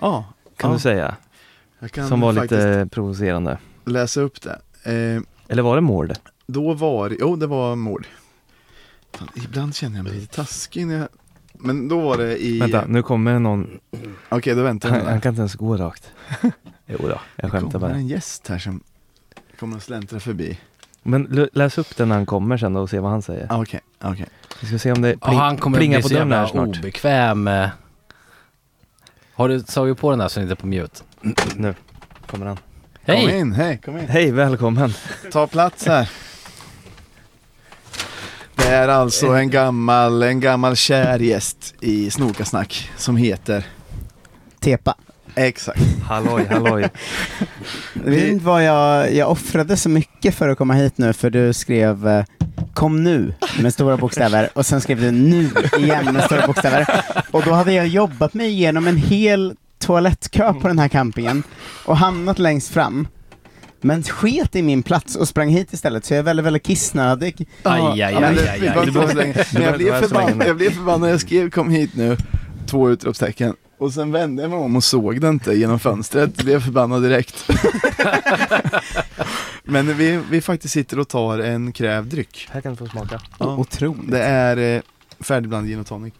ja, Kan ja, du säga? Som var lite provocerande. läsa upp det. Eh, Eller var det Mård? då var det, jo det var. Fan, ibland känner jag mig lite taskig när jag Men då var det i... Vänta, nu kommer någon. Okej, då väntar Han, jag. han kan inte ens gå rakt. Jo då, jag Det skämtar kommer bara. en gäst här som kommer att släntra förbi. Men läs upp den när han kommer sen då och se vad han säger. Ah, Okej, okej. Vi ska se om det pling, han kommer plingar på dörren här snart. obekväm. eh. Har du tagit på den där inte är på mute? Nu kommer han. Kom Hej! in, hej, kom in. Hej, välkommen. Ta plats här. Det är alltså en gammal, en gammal kär gäst i Snokasnack som heter Tepa. Exakt. Halloj, halloj. Vet inte vad jag, jag offrade så mycket för att komma hit nu för du skrev eh, Kom nu med stora bokstäver och sen skrev du nu igen med stora bokstäver. Och då hade jag jobbat mig igenom en hel toalettkö på den här campingen och hamnat längst fram. Men sket i min plats och sprang hit istället så jag är väldigt, väldigt kissnödig. Aj, aj, aj, aj, aj. jag blev förbannad, jag blev förbannad när jag skrev kom hit nu, två utropstecken. Och sen vände jag mig om och såg det inte genom fönstret, blev förbannad direkt. Men vi, vi faktiskt sitter och tar en krävdryck. Här kan du få smaka. Ja. Otroligt. Det är eh, färdigblandad gin och tonic.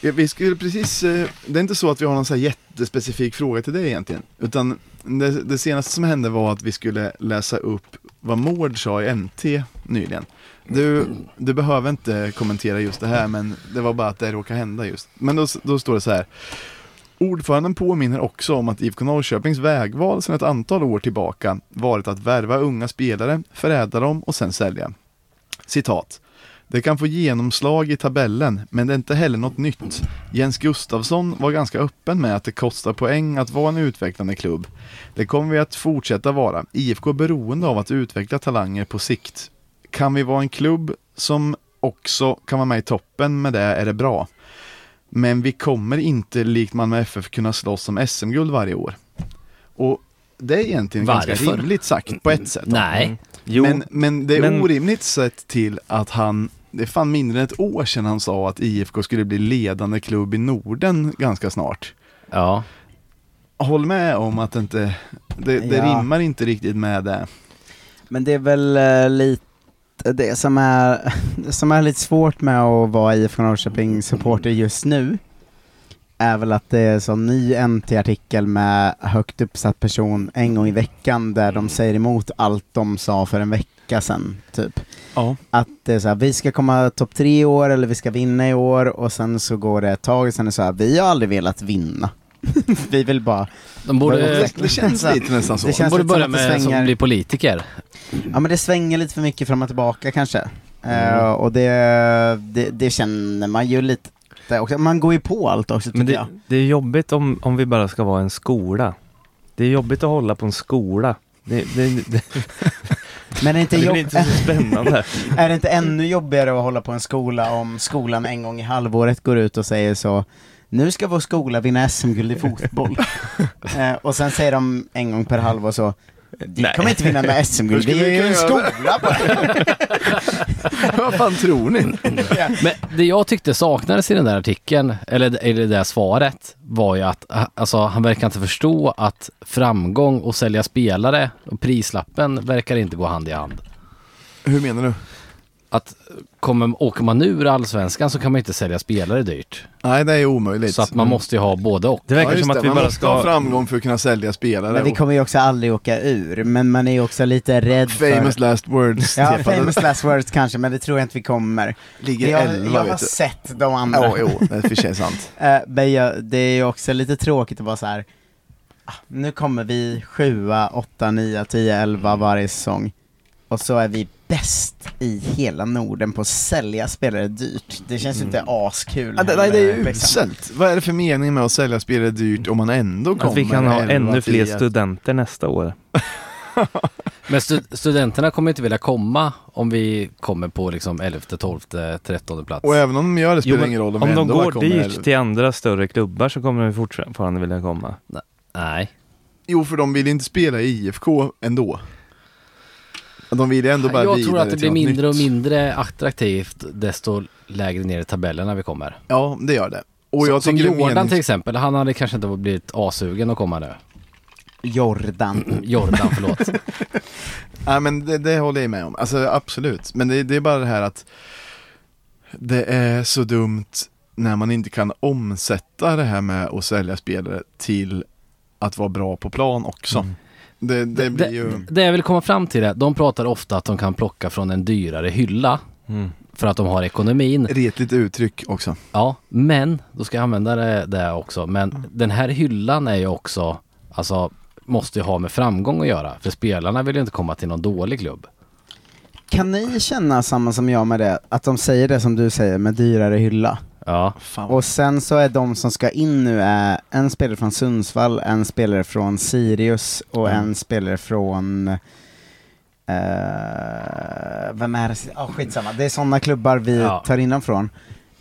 Ja, Vi skulle precis, eh, det är inte så att vi har någon så här jättespecifik fråga till dig egentligen. Utan det, det senaste som hände var att vi skulle läsa upp vad Mård sa i NT nyligen. Du, du behöver inte kommentera just det här men det var bara att det råkade hända just. Men då, då står det så här. Ordföranden påminner också om att IFK Norrköpings vägval sedan ett antal år tillbaka varit att värva unga spelare, förädla dem och sen sälja. Citat. Det kan få genomslag i tabellen, men det är inte heller något nytt. Jens Gustafsson var ganska öppen med att det kostar poäng att vara en utvecklande klubb. Det kommer vi att fortsätta vara. IFK är beroende av att utveckla talanger på sikt. Kan vi vara en klubb som också kan vara med i toppen med det är det bra. Men vi kommer inte likt Malmö FF kunna slåss om SM-guld varje år. Och det är egentligen ganska Varför? rimligt sagt på ett sätt. Nej. Jo, Men, men det är men- orimligt sett till att han, det är fan mindre än ett år sedan han sa att IFK skulle bli ledande klubb i Norden ganska snart. Ja. Håll med om att det inte, det, det Ja. rimmar inte riktigt med det. Men det är väl eh, lite det som är, som är lite svårt med att vara IFK Norrköping supporter just nu är väl att det är en sån ny NT-artikel med högt uppsatt person en gång i veckan där de säger emot allt de sa för en vecka sedan, typ. Ja. Att det är så här, vi ska komma topp tre i år eller vi ska vinna i år och sen så går det ett tag och sen är det så här, vi har aldrig velat vinna. vi vill bara, De borde, Det- känns lite nästan så. Det de känns borde lite som börja med svänger. som bli politiker. Ja men det svänger lite för mycket fram och tillbaka kanske. Mm. Eh, och det, det, det känner man ju lite också. Man går ju på allt också tycker men det, jag. det är jobbigt om, om vi bara ska vara en skola. Det är jobbigt att hålla på en skola. Det, det, det, Men är det, inte det jobb, blir inte så spännande. är det inte ännu jobbigare att hålla på en skola om skolan en gång i halvåret går ut och säger så nu ska vår skola vinna SM-guld i fotboll. eh, och sen säger de en gång per halvår så Nej. kommer inte vinna med SM-guld, vi är ju en skola bara. Vad fan tror ni? Men det jag tyckte saknades i den där artikeln, eller, eller det där svaret, var ju att ah, alltså, han verkar inte förstå att framgång och sälja spelare och prislappen verkar inte gå hand i hand. Hur menar du? Att kommer, åker man nu ur allsvenskan så kan man inte sälja spelare dyrt. Nej, det är omöjligt. Så att man måste ju ha både och. Det verkar Ja, som att det. vi man bara måste ha ska... framgång för att kunna sälja spelare. Men vi kommer ju också aldrig åka ur, men man är ju också lite rädd famous för... last words. Ja, famous last words kanske, men det tror jag inte vi kommer. Ligger jag, 11 jag har vet du. sett de andra. Ja, jo, det är för sig sant. Eh, men jag, det är ju också lite tråkigt att vara så här. ah, nu kommer vi sjua, åtta, nio, tio, elva varje säsong. Och så är vi bäst i hela Norden på att sälja spelare dyrt. Det känns ju inte askul Ja, det, nej, det är ju heller, liksom. uselt. Vad är det för mening med att sälja spelare dyrt om man ändå kommer Att vi kan ha 11, ännu fler 10? studenter nästa år. Men stu- studenterna kommer inte vilja komma om vi kommer på liksom 11, 12, 13 plats. Och även om de gör det spelar Jo, ingen roll om, Om de ändå går dit elva. till andra större klubbar så kommer de fortfarande vilja komma. Nej. Jo, för de vill inte spela i IFK ändå. De vill ändå bara Jag tror att det blir mindre och mindre attraktivt desto lägre ner i tabellerna vi kommer. Ja, det gör det. Och jag som Jordan menings- till exempel, han hade kanske inte blivit asugen att komma nu. Jordan. Jordan, förlåt. Nej men det, det håller jag med om, alltså absolut. Men det, det är bara det här att det är så dumt när man inte kan omsätta det här med att sälja spelare till att vara bra på plan också. Mm. Det, det blir ju... Det jag vill komma fram till det, de pratar ofta att de kan plocka från en dyrare hylla Mm. för att de har ekonomin. Retligt uttryck också. Ja, men, då ska jag använda det, det också, men den här hyllan är ju också, alltså måste ju ha med framgång att göra. För spelarna vill ju inte komma till någon dålig klubb. Kan ni känna samma som jag med det, att de säger det som du säger med dyrare hylla? Ja, Fan. Och sen så är de som ska in nu är en spelare från Sundsvall, en spelare från Sirius och Mm. en spelare från eh, vem är det? Ja, skitsamma. Det är sådana klubbar vi Ja. tar innanför.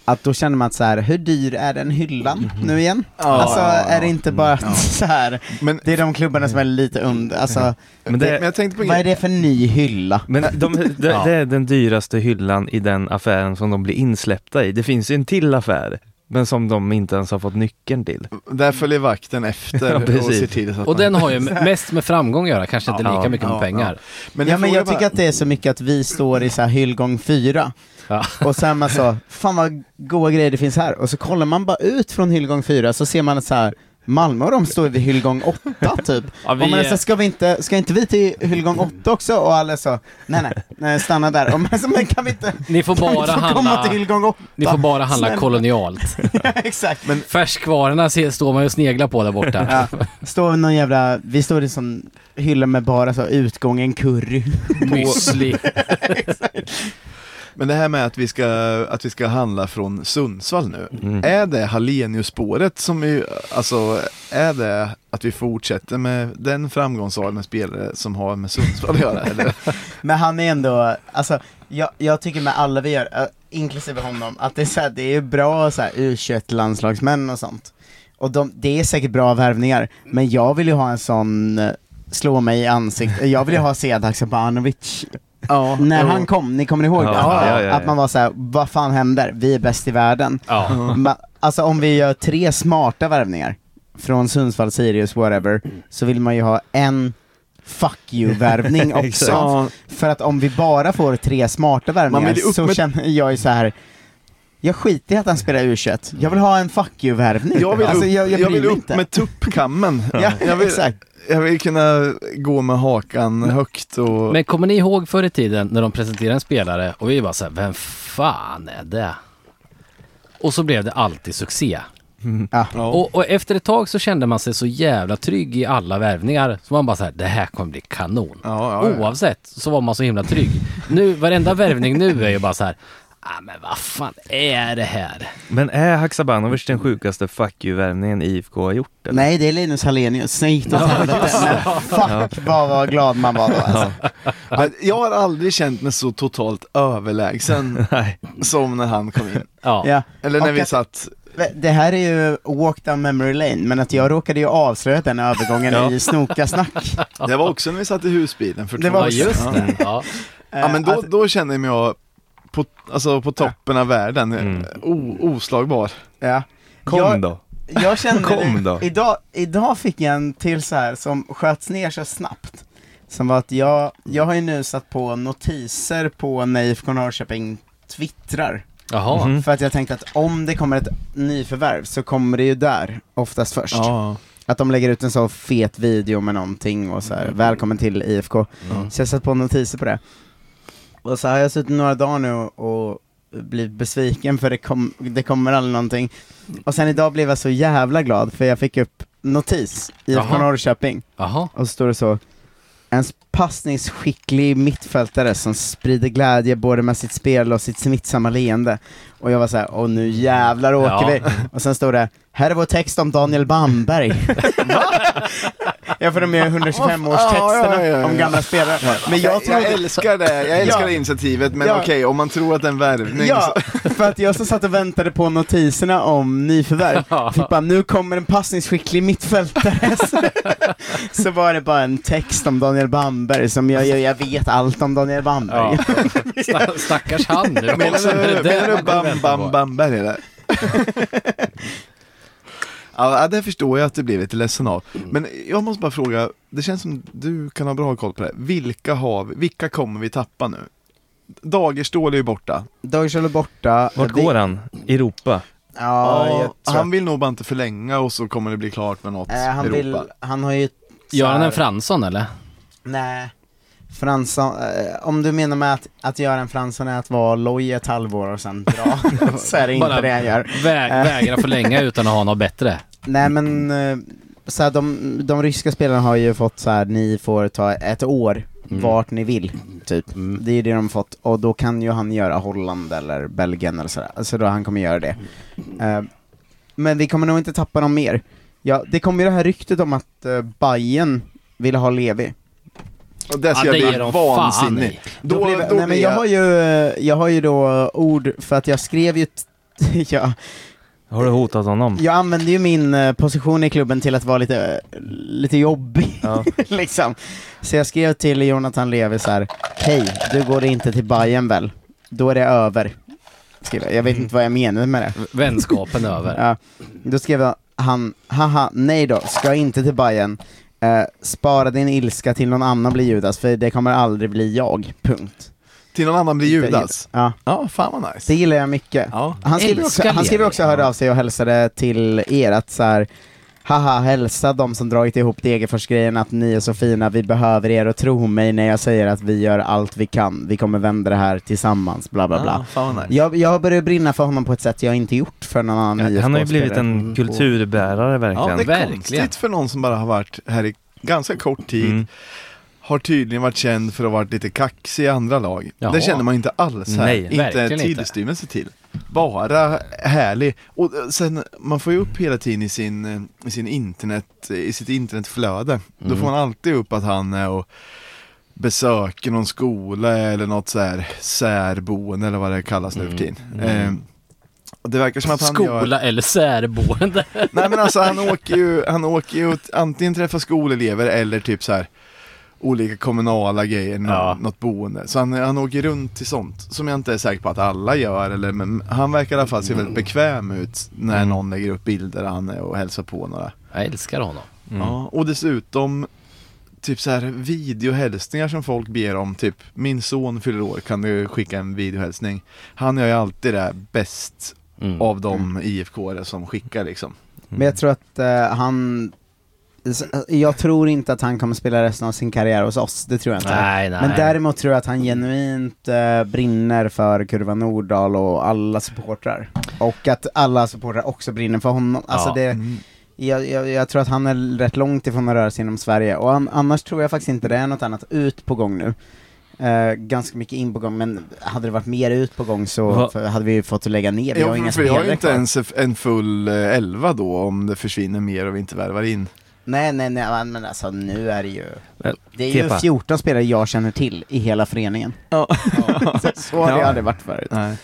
Att då känner man att så här, hur dyr är den hyllan nu igen? Ja, alltså är det inte bara att Ja. så här, Men, det är de klubbarna som är lite under, alltså Men men, det- jag tänkte på vad är det för ny hylla? Men de, det, Ja. det är den dyraste hyllan i den affären som de blir insläppta i. Det finns ju en till affär, men som de inte ens har fått nyckeln till. Där följer vakten efter Ja, och ser till så att och man... den har ju mest med framgång att göra, kanske inte Ja, lika mycket med ja, pengar. Men ja jag men jag tycker bara- att det är så mycket att vi står i så här hyllgång 4 Ja. och sen man så, fan vad goda grejer det finns här, och så kollar man bara ut från hyllgång 4 så ser man att så här Malmö och de står vid hyllgång 8 typ. Ja, och man är så, ska, vi inte, ska inte vi till hyllgång 8 också? Och alla så, nej nej, nej stanna där. Och man så, men kan vi inte, Ni får vi bara inte få komma handla, till hyllgång 8? ni får bara handla Snälla. kolonialt. ja, exakt. Men, Färskvarorna står man ju och sneglar på där borta. ja, står någon jävla, vi står i en sån hylla med bara så utgången curry. Müsli. Men det här med att vi ska, att vi ska handla från Sundsvall nu. Mm. Är det Hallenius-spåret som vi, alltså är det att vi fortsätter med den framgångssagan spelare som har med Sundsvall att göra? Eller? Men han är ändå, alltså jag, jag tycker med alla vi gör, äh, inklusive honom, att det är, så här, det är bra så här, U21-landslagsmän och sånt. Och de, det är säkert bra värvningar, men jag vill ju ha en sån eh, slå mig i ansiktet, jag vill ju ha Sead Haksabanovic Ja, när han kom, ni kommer ihåg det? ja, ja. Att man var så här: vad fan händer? Vi är bäst i världen. Ja. Ma- alltså om vi gör tre smarta värvningar, från Sundsvall, Sirius, whatever, så vill man ju ha en fuck you-värvning också. För att om vi bara får tre smarta Man värvningar så med- känner jag ju så här. Jag skiter i att han spelar U21, jag vill ha en fuck you-värvning. jag vill alltså, upp, jag, jag, jag bryr vill upp inte. med tuppkammen. Ja, jag, vill, exakt. Jag vill kunna gå med hakan högt och... Men kommer ni ihåg förr i tiden när de presenterade en spelare och vi bara såhär, vem fan är det? Och så blev det alltid succé. ja. Och, och efter ett tag så kände man sig så jävla trygg i alla värvningar. Så man bara såhär, det här kommer bli kanon. Ja, ja, ja. Oavsett så var man så himla trygg. Nu, varenda värvning nu är ju bara så här. Ah, men vad fan är det här? Men är Haksabanovic den sjukaste fuck you-värvningen IFK har gjort? Eller? Nej, det är Linus Hallenius, nej inte åt helvete. Fuck vad, vad glad man var då alltså. Men Jag har aldrig känt mig så totalt överlägsen Nej. som när han kom in. Ja. Ja. Eller när Och vi att- satt... Det här är ju walk down memory lane, men att jag råkade ju avslöja den övergången Ja. i Snokasnack. Det var också när vi satt i husbilen för Det två år sedan. just Ja. det. Ja. Ja men då, Att- då kände jag mig på, alltså på toppen av världen, Mm. o, oslagbar. ja. Kom jag, då. Jag kände Kom då. Idag, idag fick jag en till så här som sköts ner så snabbt. Som var att jag, jag har ju nu satt på notiser på när IFK Norrköping twittrar. Jaha. Mhm. För att jag tänkte att om det kommer ett nyförvärv så kommer det ju där, oftast först. Ja. Att de lägger ut en så fet video med någonting och så här, välkommen till IFK. Mm. Så jag satt på notiser på det. Och så har jag suttit några dagar nu och blivit besviken för det, kom, det kommer aldrig någonting. Och sen idag blev jag så jävla glad för jag fick upp notis, IFK. Norrköping, Jaha. och så står det så en passningsskicklig mittfältare som sprider glädje både med sitt spel och sitt smittsamma leende. Och jag var så här, åh nu jävlar åker Ja. vi. Och sen står det, här är vår text om Daniel Bamberg. ja för de är 125-årstexterna Ja, ja, ja, ja. om gamla spelare. Men jag Jag, trodde... älskar det, jag älskar Ja. det initiativet men Ja. okej om man tror att det är en värvning Ja, så... för att jag så satt och väntade på notiserna om nyförvärv, fick bara nu kommer en passningsskicklig mittfältare. Så, var det bara en text om Daniel Bamberg som jag, jag, jag vet allt om Daniel Bamberg. Ja. Sta- Stackars han nu. Menar du, Bam jag Bam. Bamberg eller? Ja, det förstår jag att det blir lite ledsen av. Men jag måste bara fråga, det känns som du kan ha bra koll på det. Vilka, har vi, vilka kommer vi tappa nu? Dagerstål är ju borta. Dagerstål är borta. Vart går han? Europa? Ja, Ja, han vill nog bara inte förlänga och så kommer det bli klart med något eh, han Europa. vill, han har ju Gör han en Fransson eller? Nej. Fransson, eh, om du menar med att, att göra en Fransson är att vara loj ett halvår och sen dra, så är det inte Bara- det han gör. Väg, Eh. vägra förlänga utan att ha något bättre. Nej men, eh, så här, de, de ryska spelarna har ju fått så här, ni får ta ett år Mm. vart ni vill, typ. Mm. Det är ju det de fått, och då kan ju han göra Holland eller Belgien eller sådär, så då han kommer göra det. Eh, men vi kommer nog inte tappa någon mer. Ja, det kom ju det här ryktet om att uh, Bayern ville ha Levi. Och det Ja, ska det ger bli vansinnigt. Då Då, blev, då nej, men blir jag har ju, jag har ju då ord, för att jag skrev ju, ja, Har du hotat honom? jag använde ju min eh, position i klubben till att vara lite, lite jobbig, Ja. liksom. Så jag skrev till Jonathan Levi så här: hej, du går inte till Bayern väl? Då är det över. Skrev jag. jag vet inte vad jag menade med det. Vänskapen över. Ja, då skrev jag, han, haha, nej då, ska inte till Bayern. Eh, spara din ilska till någon annan blir Judas, för det kommer aldrig bli jag, punkt. Till någon annan blir Judas. Ja, Ja, fan vad det nice. gillar jag mycket. Ja. Han skriver också, han skriver också hörde av sig och hälsade till er att så här, haha, hälsa de som dragit ihop Degerfors-grejen att ni är så fina, vi behöver er och tro mig när jag säger att vi gör allt vi kan, vi kommer vända det här tillsammans, bla bla bla. Ja, fan vad nice. Jag, jag börjar brinna för honom på ett sätt jag inte gjort för någon annan Han har ju blivit en kulturbärare Ja, verkligen. det är Verkligen. konstigt för någon som bara har varit här i ganska kort tid. Mm. Har tydligen varit känd för att ha varit lite kaxig i andra lag. Jaha. Det känner man inte alls här. Nej, inte tillstymmelse till. Bara härlig. Och eh, sen, man får ju upp hela tiden i sin, eh, i sin internet, i sitt internetflöde. Då Mm. får man alltid upp att han är och besöker någon skola eller något så här särboende eller vad det kallas nu för tiden. Eh, och det verkar som att han gör... Skola eller särboende. Nej men alltså han åker ju, han åker ju antingen träffa skolelever eller typ så här olika kommunala grejer, Ja. något boende. Så han, han åker runt till sånt som jag inte är säker på att alla gör. Eller, men han verkar i alla fall se väldigt bekväm ut när Mm. någon lägger upp bilder där han är och hälsar på några. Jag älskar honom. Mm. Ja, och dessutom typ så här videohälsningar som folk ber om. Typ min son fyller år, kan du skicka en videohälsning? Han gör ju alltid det bäst Mm. av de IFK som skickar liksom. Men jag tror att eh, han, jag tror inte att han kommer spela resten av sin karriär hos oss, det tror jag inte. Nej, nej. Men däremot tror jag att han genuint eh, brinner för Kurva Nordahl och alla supportrar. Och att alla supportrar också brinner för honom. Alltså Ja. det, Mm. jag, jag, jag tror att han är rätt långt ifrån att röra sig inom Sverige, och an, annars tror jag faktiskt inte det är något annat ut på gång nu. Eh, ganska mycket in på gång, men hade det varit mer ut på gång så för, hade vi fått lägga ner, vi har Ja, inga för vi har ju spelare inte kvar. ens en full eh, elva då om det försvinner mer och vi inte värvar in. Nej, nej, nej, men alltså nu är det ju... Det är ju Kepa. 14 spelare jag känner till i hela föreningen. Ja. Så har det Ja. aldrig varit förut. Nej.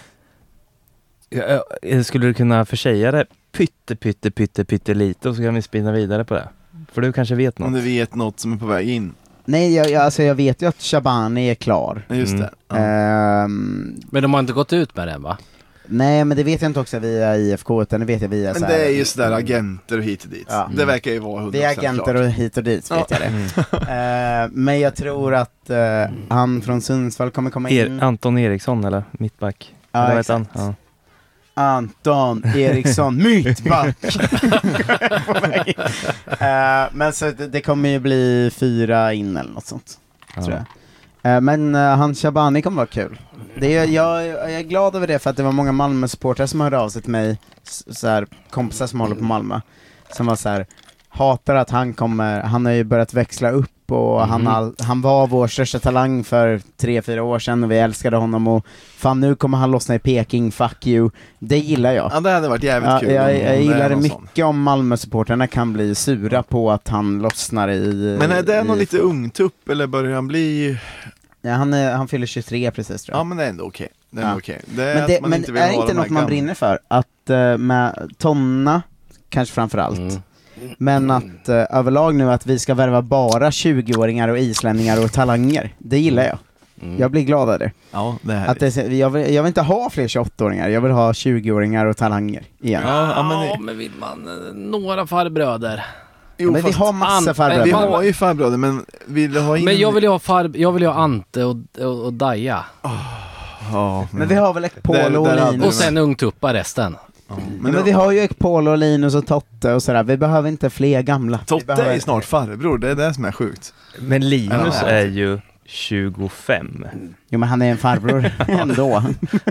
Ja, ja, Skulle du kunna försäga det pytte, pytte, pytte, pytte lite och så kan vi spinna vidare på det? För du kanske vet Om något? du vet något som är på väg in. Nej, jag, jag, alltså jag vet ju att Shabani är klar. Ja, Just Mm. det. Ja. Ehm, Men de har inte gått ut med den va? Nej, men det vet jag inte också via IFK, utan det vet jag via Men så det här- är ju sådär agenter hit och dit. Ja. Det verkar ju vara 100% Via agenter klart. och hit och dit vet jag det. Mm. Ehm, men jag tror att eh, han från Sundsvall kommer komma in. Er, Anton Eriksson eller mittback? Ja, heter exakt. han? Ja. Anton Eriksson, mittback! Eh, men så det, det kommer ju bli fyra in eller något sånt, tror jag. Men uh, han Shabani kommer vara kul. Det är, jag, jag är glad över det för att det var många Malmö-supportrar som hörde av sig till mig, så här, kompisar som håller på Malmö, som var så här hatar att han kommer, han har ju börjat växla upp och han, Mhm. all, han var vår största talang för tre, fyra år sedan och vi älskade honom och fan nu kommer han lossna i Peking, fuck you. Det gillar jag. Ja det hade varit jävligt Ja, kul. jag, jag gillar det någon sån. mycket om Malmö-supportrarna kan bli sura på att han lossnar i... Men är det någon i- lite ungtupp eller börjar han bli... Ja, han, är, han fyller 23 precis tror jag. Ja men det är ändå okej. Det är Ja. okej. Det är men att det, man men inte vill är det inte här något man gamla- brinner för? Att uh, med Tonna, kanske framför allt, Mm. men att uh, överlag nu att vi ska värva bara 20-åringar och islänningar och talanger, det gillar jag. Mm. Jag blir glad av det. Ja det är Att det jag, vill, jag vill inte ha fler 28-åringar, jag vill ha 20-åringar och talanger igen. Ja, ja, men- ja, men vill man några farbröder? Jo, men vi har massa farbröder. vi har ju farbröder men vill du ha in... Men jag vill ju ha far, jag vill ju ha Ante och, och, och Daja. Ja, Men vi har väl Ekpolo och Linus? Och sen ungtuppa resten. Ja, Men, men men vi har ju Ekpolo, och Linus och Totte och sådär. Vi behöver inte fler gamla. Totte behöver... är snart farbror, det är det som är sjukt. Men Linus Ja. är ju 25. Jo men han är en farbror ändå.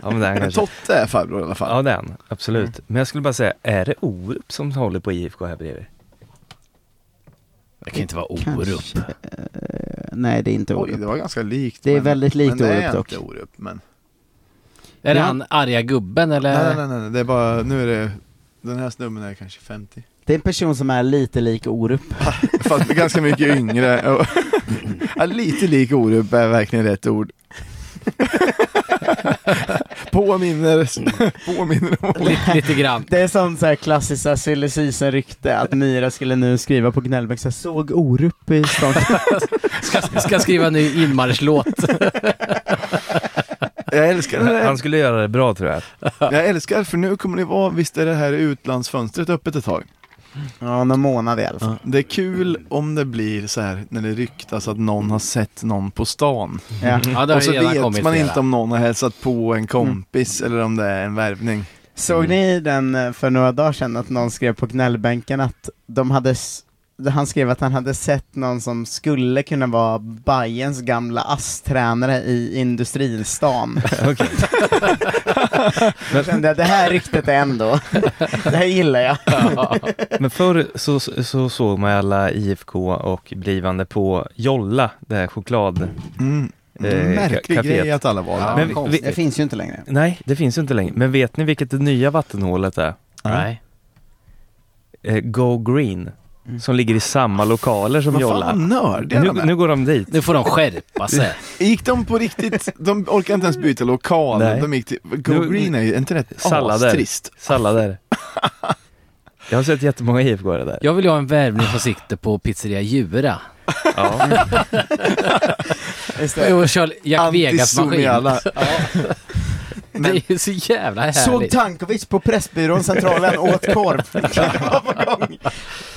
Ja men det är. Totte är farbror i alla fall. Ja det är han, absolut. Men jag skulle bara säga, är det Orup som håller på IFK här bredvid? Det kan inte vara Orup. Kanske. Eh, Nej det är inte Oj, det Orup. var ganska likt. Det är men- väldigt likt men det är Orup dock. inte Orup, men... Är det Ja. han arga gubben eller? Nej, nej, nej, nej, det är bara, nu är det, den här snubben är kanske 50. Det är en person som är lite lik Orup. Fast ganska mycket yngre. Ja, lite lik Orup är verkligen rätt ord. påminner, påminner om Lite, lite grann. Det är sånt så här klassiskt silly season rykte att Myra skulle nu skriva på Gnällbäck så såg Orup i stan. Ska, ska skriva en ny inmarschlåt. Jag älskar det här. Han skulle göra det bra tror jag. Jag älskar för nu kommer det vara, visst är det här utlandsfönstret öppet ett tag? Ja, någon månad i alla fall. Det är kul om det blir så här när det ryktas att någon har sett någon på stan. Ja. Ja, det Och så vet man flera. inte om någon har hälsat på en kompis eller om det är en värvning. Såg ni den eh, för några dagar sedan att någon skrev på gnällbänken att de hade s- han skrev att han hade sett någon som skulle kunna vara Bayerns gamla ASS-tränare i industristan. Okej. Då kände jag, det här ryktet är ändå, det här gillar jag. Men förr så, så såg man alla IFK och blivande på Jolla, det här choklad... Mm. Eh, Märklig ka- grej kaféet. att alla var. Ja, Men vi-. Det finns ju inte längre. Nej, det finns ju inte längre. Men vet ni vilket det nya vattenhålet är? Nej. Eh, Go Green. Som ligger i samma lokaler som Vad Jolla. fan nördiga Nu, nu går de dit. Nu får de skärpa sig. Gick de på riktigt, de orkade inte ens byta lokal. Nej. De gick till, Go Nu- Green är ju inte rätt Sallader. astrist. Sallader. Jag har sett jättemånga IFK där. Jag vill ju ha en värvning som sikte på pizzeria Djura. Ja. Det. Och kör Jack Vegas-maskin. Anti-Somiala. Det är så jävla Såg härligt. Tankovic på Pressbyrån Centralen åt korv.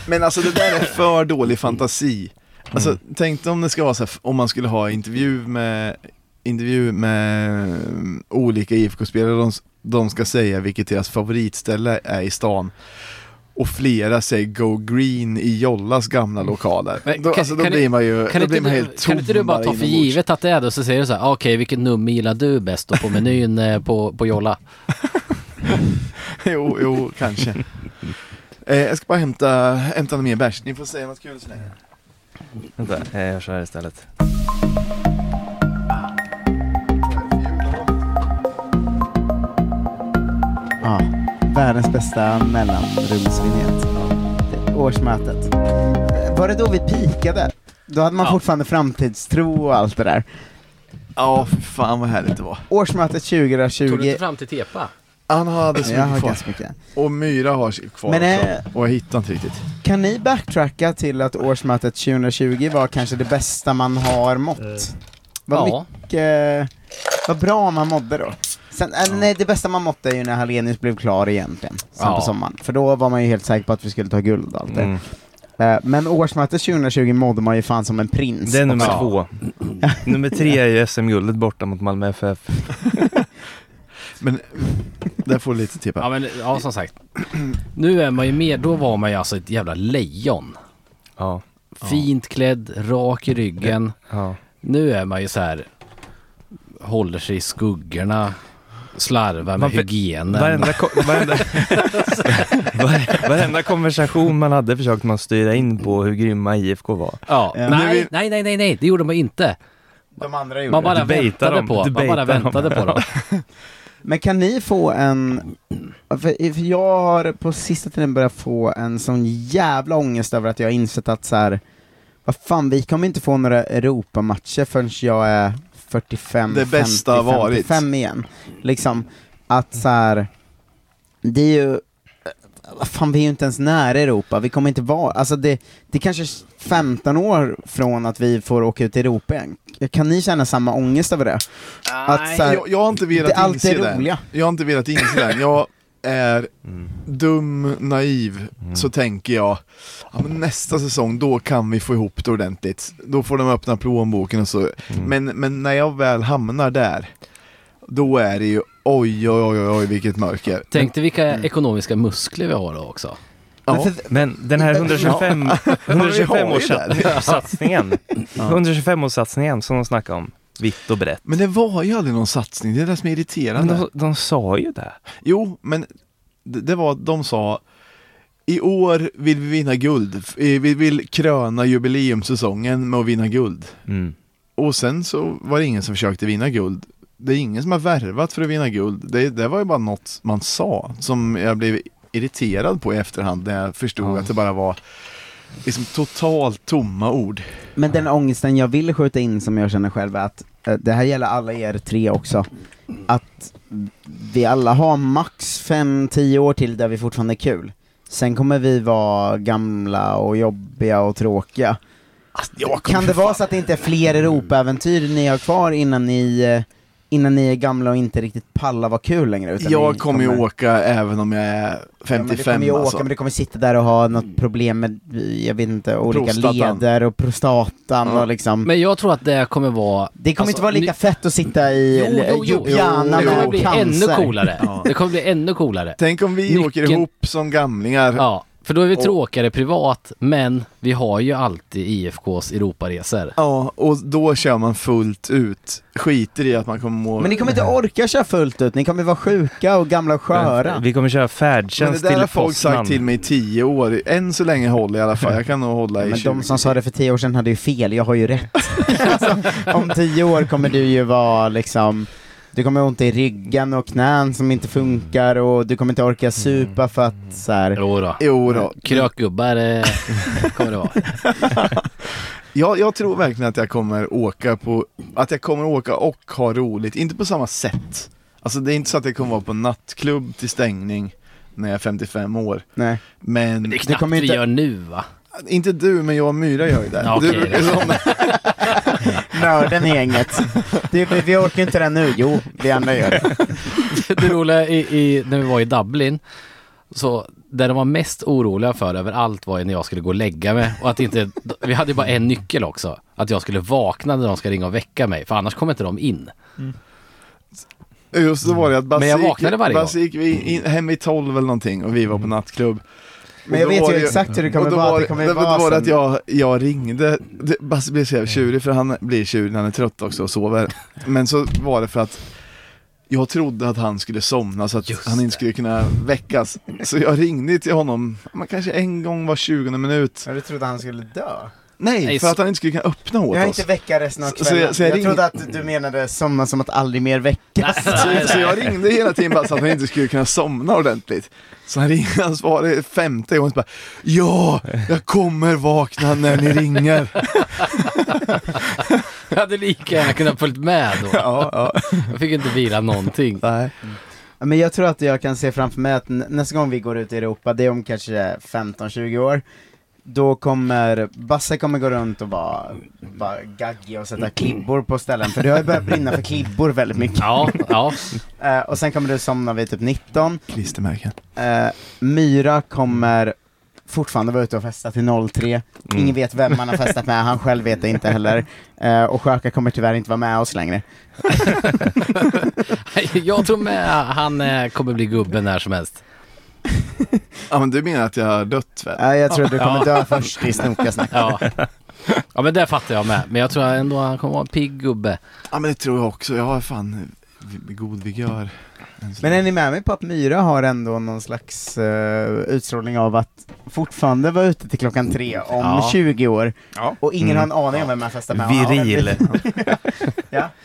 Men alltså det där är för dålig fantasi. Alltså Mm. tänk om det ska vara så här, om man skulle ha intervju med intervju med mm, olika IFK-spelare, de, de ska säga vilket deras favoritställe är i stan. Och flera säger Go Green i Jollas gamla lokaler. Men då kan- alltså, då kan blir man ju Kan då blir man du, helt kan inte du tom bara ta för givet att det är det, så säger du så här, "Ah, okej vilket nummer gillar du bäst då på menyn eh, på, på Jolla? jo, jo, kanske. eh, jag ska bara hämta, hämta något mer bärs. Ni får säga något kul så länge. Vänta, jag gör så här istället. Ja, världens bästa mellanrumsvinjett. Det- Årsmötet. Var det då vi pikade? Då hade man Ja. fortfarande framtidstro och allt det där. Ja, för fan vad härligt det var. Årsmötet Tog du 2020. inte fram till Tepa? Han hade så mycket kvar. mycket. Och Myra har kvar Men, också. eh, Och jag hittar inte riktigt. Kan ni backtracka till att årsmötet 2020 var kanske det bästa man har mått? Vad Ja. mycket, vad bra man mådde då. Sen, äh, nej, det bästa man måtte är ju när Hallenius blev klar egentligen, sen Ja. på sommaren. För då var man ju helt säker på att vi skulle ta guld och allt det. Mm. Men årsmötet 2020 mådde man ju fan som en prins. Det är nummer Ja. två. nummer tre är ju SM-guldet borta mot Malmö FF. Men där får du lite tippa. Ja men ja som sagt. Nu är man ju mer, då var man ju alltså ett jävla lejon. Ja. Fint klädd, rak i ryggen. ja. Nu är man ju så här håller sig i skuggorna, slarvar med hygienen. Varenda, ko- varenda, var- varenda konversation man hade försökte man styra in på hur grymma IFK var. Ja. Nej, nej, nej, nej, nej, det gjorde man inte. De andra gjorde Man bara baitar väntade dem, på, man bara baitar dem. väntade på dem. Men kan ni få en, för, för jag har på sista tiden börjat få en sån jävla ångest över att jag har insett att så här, vad fan, vi kommer inte få några Europamatcher förrän jag är 45, Det bästa har 50, varit. 55 igen. Liksom, att så här, det är ju, vad fan vi är ju inte ens nära Europa, vi kommer inte vara, alltså det, det kanske 15 år från att vi får åka ut i Europa igen. Kan ni känna samma ångest över det? Att så här, jag, jag har inte velat det är allt inse det. Jag har inte velat inse det. Jag är Mm. dum, naiv, Mm. så tänker jag ja, men nästa säsong, då kan vi få ihop det ordentligt. Då får de öppna plånboken och så. Mm. Men, men när jag väl hamnar där, då är det ju oj oj oj oj vilket mörker. Tänk dig vilka ekonomiska muskler vi har då också. Men för, Men den här 125, Men vi har ju 125 satsningen 125 årssatsningen som de snackade om, vitt och brett. Men det var ju aldrig någon satsning, det är det som är Men irriterande. de, de sa ju det. Jo, men det, det var, de sa i år vill vi vinna guld. Eh, Vi vill kröna jubileumssäsongen med att vinna guld. Mm. Och sen så var det ingen som försökte vinna guld. Det är ingen som har värvat för att vinna guld. Det, det var ju bara något man sa som jag blev irriterad på i efterhand när jag förstod Ja. att det bara var liksom totalt tomma ord. men den ångesten jag vill skjuta in som jag känner själv är att eh, det här gäller alla er tre också. Att vi alla har max 5-10 år till där vi fortfarande är kul. Sen kommer vi vara gamla och jobbiga och tråkiga. Jag Kan det vara så att det inte är fler Europa-äventyr ni har kvar innan ni, eh, innan ni är gamla och inte riktigt pallar vara kul längre? Utan Jag ni kommer ju åka även om jag är Ja, men du 55 kommer ju åka, alltså. men du kommer sitta där och ha något problem med, jag vet inte, olika Prostatan. leder och prostatan Ja. och liksom Men jag tror att det kommer vara... Det kommer alltså, inte vara lika ny- fett att sitta i Jo, jo, jo. Ljubljana Det med kommer bli ännu coolare. Ja. Det kommer bli ännu coolare. Tänk om vi Nyckeln- åker ihop som gamlingar. Ja, för då är vi Och- tråkigare privat, men vi har ju alltid IFKs Europaresor. Ja, och då kör man fullt ut. Skiter i att man kommer må... Men ni kommer inte orka köra fullt ut, ni kommer vara sjuka och gamla och sköra. Vi kommer köra Men färdtjänst det där har till folk Poznan. sagt till mig i tio år. Än så länge håller jag i alla fall. Jag kan nog hålla i Men 20. de som sa det för tio år sedan hade ju fel, jag har ju rätt. alltså, om tio år kommer du ju vara liksom du kommer ha ont i ryggen och knän som inte funkar och du kommer inte orka supa för att så här. Jo då. Jo då. Krökgubbar eh, kommer det vara. Jag, jag tror verkligen att jag kommer åka på, att jag kommer åka och ha roligt, inte på samma sätt. Alltså det är inte så att jag kommer vara på nattklubb till stängning när jag är 55 år. Nej. Men, Det är knappt kommer vi inte- gör nu va? inte du men jag och Myra gör ju det. Ja, du, är sån- Nörden i gänget. Det, vi, vi orkar inte det nu, jo, vi andra gör det. Det roliga i, i, när vi var i Dublin, så det de var mest oroliga för överallt var ju när jag skulle gå och lägga mig och att inte, vi hade ju bara en nyckel också. Att jag skulle vakna när de ska ringa och väcka mig, för annars kommer inte de in. Just så var det att Basse Men jag gick- Basse gick vi in, hem vid 12 eller någonting och vi var på nattklubb. Men jag vet ju det exakt hur det kommer vara, var det kommer då vara var det att jag, jag ringde, det- Basse blev så jävla tjurig för han blir tjurig när han är trött också och sover. Men så var det för att jag trodde att han skulle somna så att Just han inte skulle kunna väckas. Så jag ringde till honom, man kanske en gång var 20 minut. Ja, du trodde han skulle dö? Nej, Nej, för att han inte skulle kunna öppna åt Jag har oss. inte väcka resten av Så- så kvällen. jag- så jag jag ring- trodde att du menade somna som att aldrig mer väckas. Så, så jag ringde hela tiden bara så att han inte skulle kunna somna ordentligt. Så han ringde, han svarade femte gången så bara Ja, jag kommer vakna när ni ringer. Jag hade lika gärna kunnat följt med då. Ja, ja. Jag fick inte vila någonting. Nej. Men jag tror att jag kan se framför mig att nä- nästa gång vi går ut i Europa, det är om kanske 15-20 år, då kommer Basse kommer gå runt och vara, vara gaggig och sätta klibbor på ställen, för det har ju börjat brinna för klibbor väldigt mycket. Ja, ja. Eh, och sen kommer du somna vid typ 19, Klistermärken. Eh, Myra kommer fortfarande vara ute och festa till 03. Mm. Ingen vet vem man har festat med, han själv vet det inte heller. Eh, och Sjöka kommer tyvärr inte vara med oss längre. Jag tror med han eh, kommer bli gubben när som helst. Ja men du menar att jag har dött väl? Eh, jag tror att du kommer dö först i snokasnack. Ja. ja, men det fattar jag med. Men jag tror ändå han kommer vara en pigg gubbe. Ja men det tror jag också, jag har fan god vigör. Men är ni med mig på att Myra har ändå någon slags eh, utstrålning av att fortfarande vara ute till klockan tre om Ja. 20 år Ja. och ingen Mm. har en aning om vem jag festar med? Viril. ja.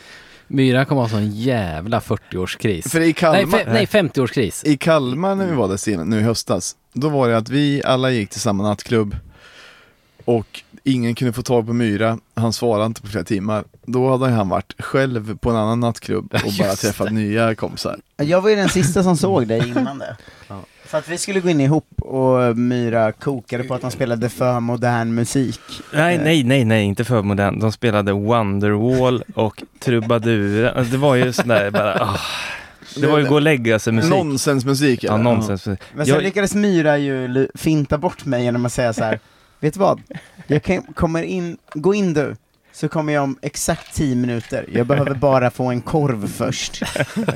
Myra kommer ha sån jävla 40-årskris. För i Nej, Kalmar, fe- nej 50-årskris. i Kalmar när vi var där sen, nu i höstas, då var det att vi alla gick till samma nattklubb och ingen kunde få tag på Myra, han svarade inte på flera timmar. Då hade han varit själv på en annan nattklubb och bara träffat nya kompisar. Jag var ju den sista som såg dig innan det. Ja. För att vi skulle gå in ihop och Myra kokade på att de spelade för modern musik. Nej, nej, nej, nej, inte för modern. De spelade Wonderwall och Trubadur. Det var ju sådär bara, ah. Det var ju gå och lägga sig musik. Nonsensmusik Ja, eller? nonsens. Men sen Jag- lyckades Myra ju finta bort mig genom att säga så här. Vet du vad? Jag kan, kommer in, gå in du. så kommer jag om exakt 10 minuter. Jag behöver bara få en korv först.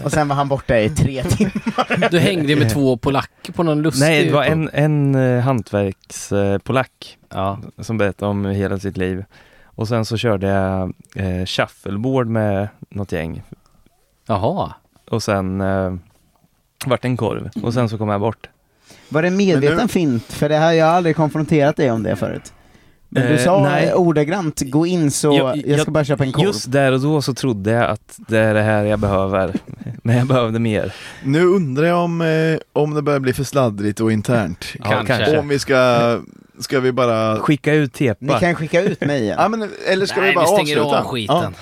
Och sen var han borta i tre timmar. Du hängde med två polacker på någon lustig... Nej, det var en, en eh, hantverkspolack Ja. som berättade om hela sitt liv. Och sen så körde jag eh, shuffleboard med något gäng. Jaha. Och sen eh, vart det en korv. Och sen så kom jag bort. Var det medveten nu- fint? För det här, jag har aldrig konfronterat dig om det förut. Men du Eh, sa nej. ordagrant, gå in så Jag- jag, ska jag- bara köpa en korv. Just där och då så trodde jag att det är det här jag behöver. Men jag behövde mer. Nu undrar jag om, eh, om det börjar bli för sladdrigt och internt. Ja, Kanske. kanske. Om vi ska, ska vi bara... Skicka ut Ni tepar. kan skicka ut mig igen. Ja, men, eller ska Nej, vi bara vi stänger avsluta? av skiten.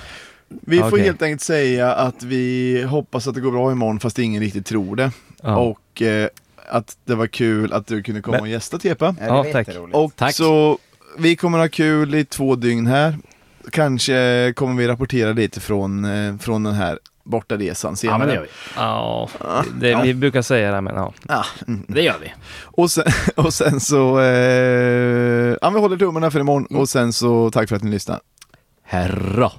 Vi får helt enkelt säga att vi hoppas att det går bra imorgon fast ingen riktigt tror det. Ja. Och eh, att det var kul att du kunde komma Men- och gästa Tepa. det ja, var tack. jätteroligt. Och Tack. så vi kommer ha kul i två dygn här. Kanske kommer vi rapportera lite från, eh, från den här bortaresan Ja, senare. men det gör vi. Ja, Ja. det, vi brukar säga det men ja. Ah, mm. Det gör vi. och, sen, och sen så, eh, ja vi håller tummarna för imorgon Mm. och sen så tack för att ni lyssnar. Herra.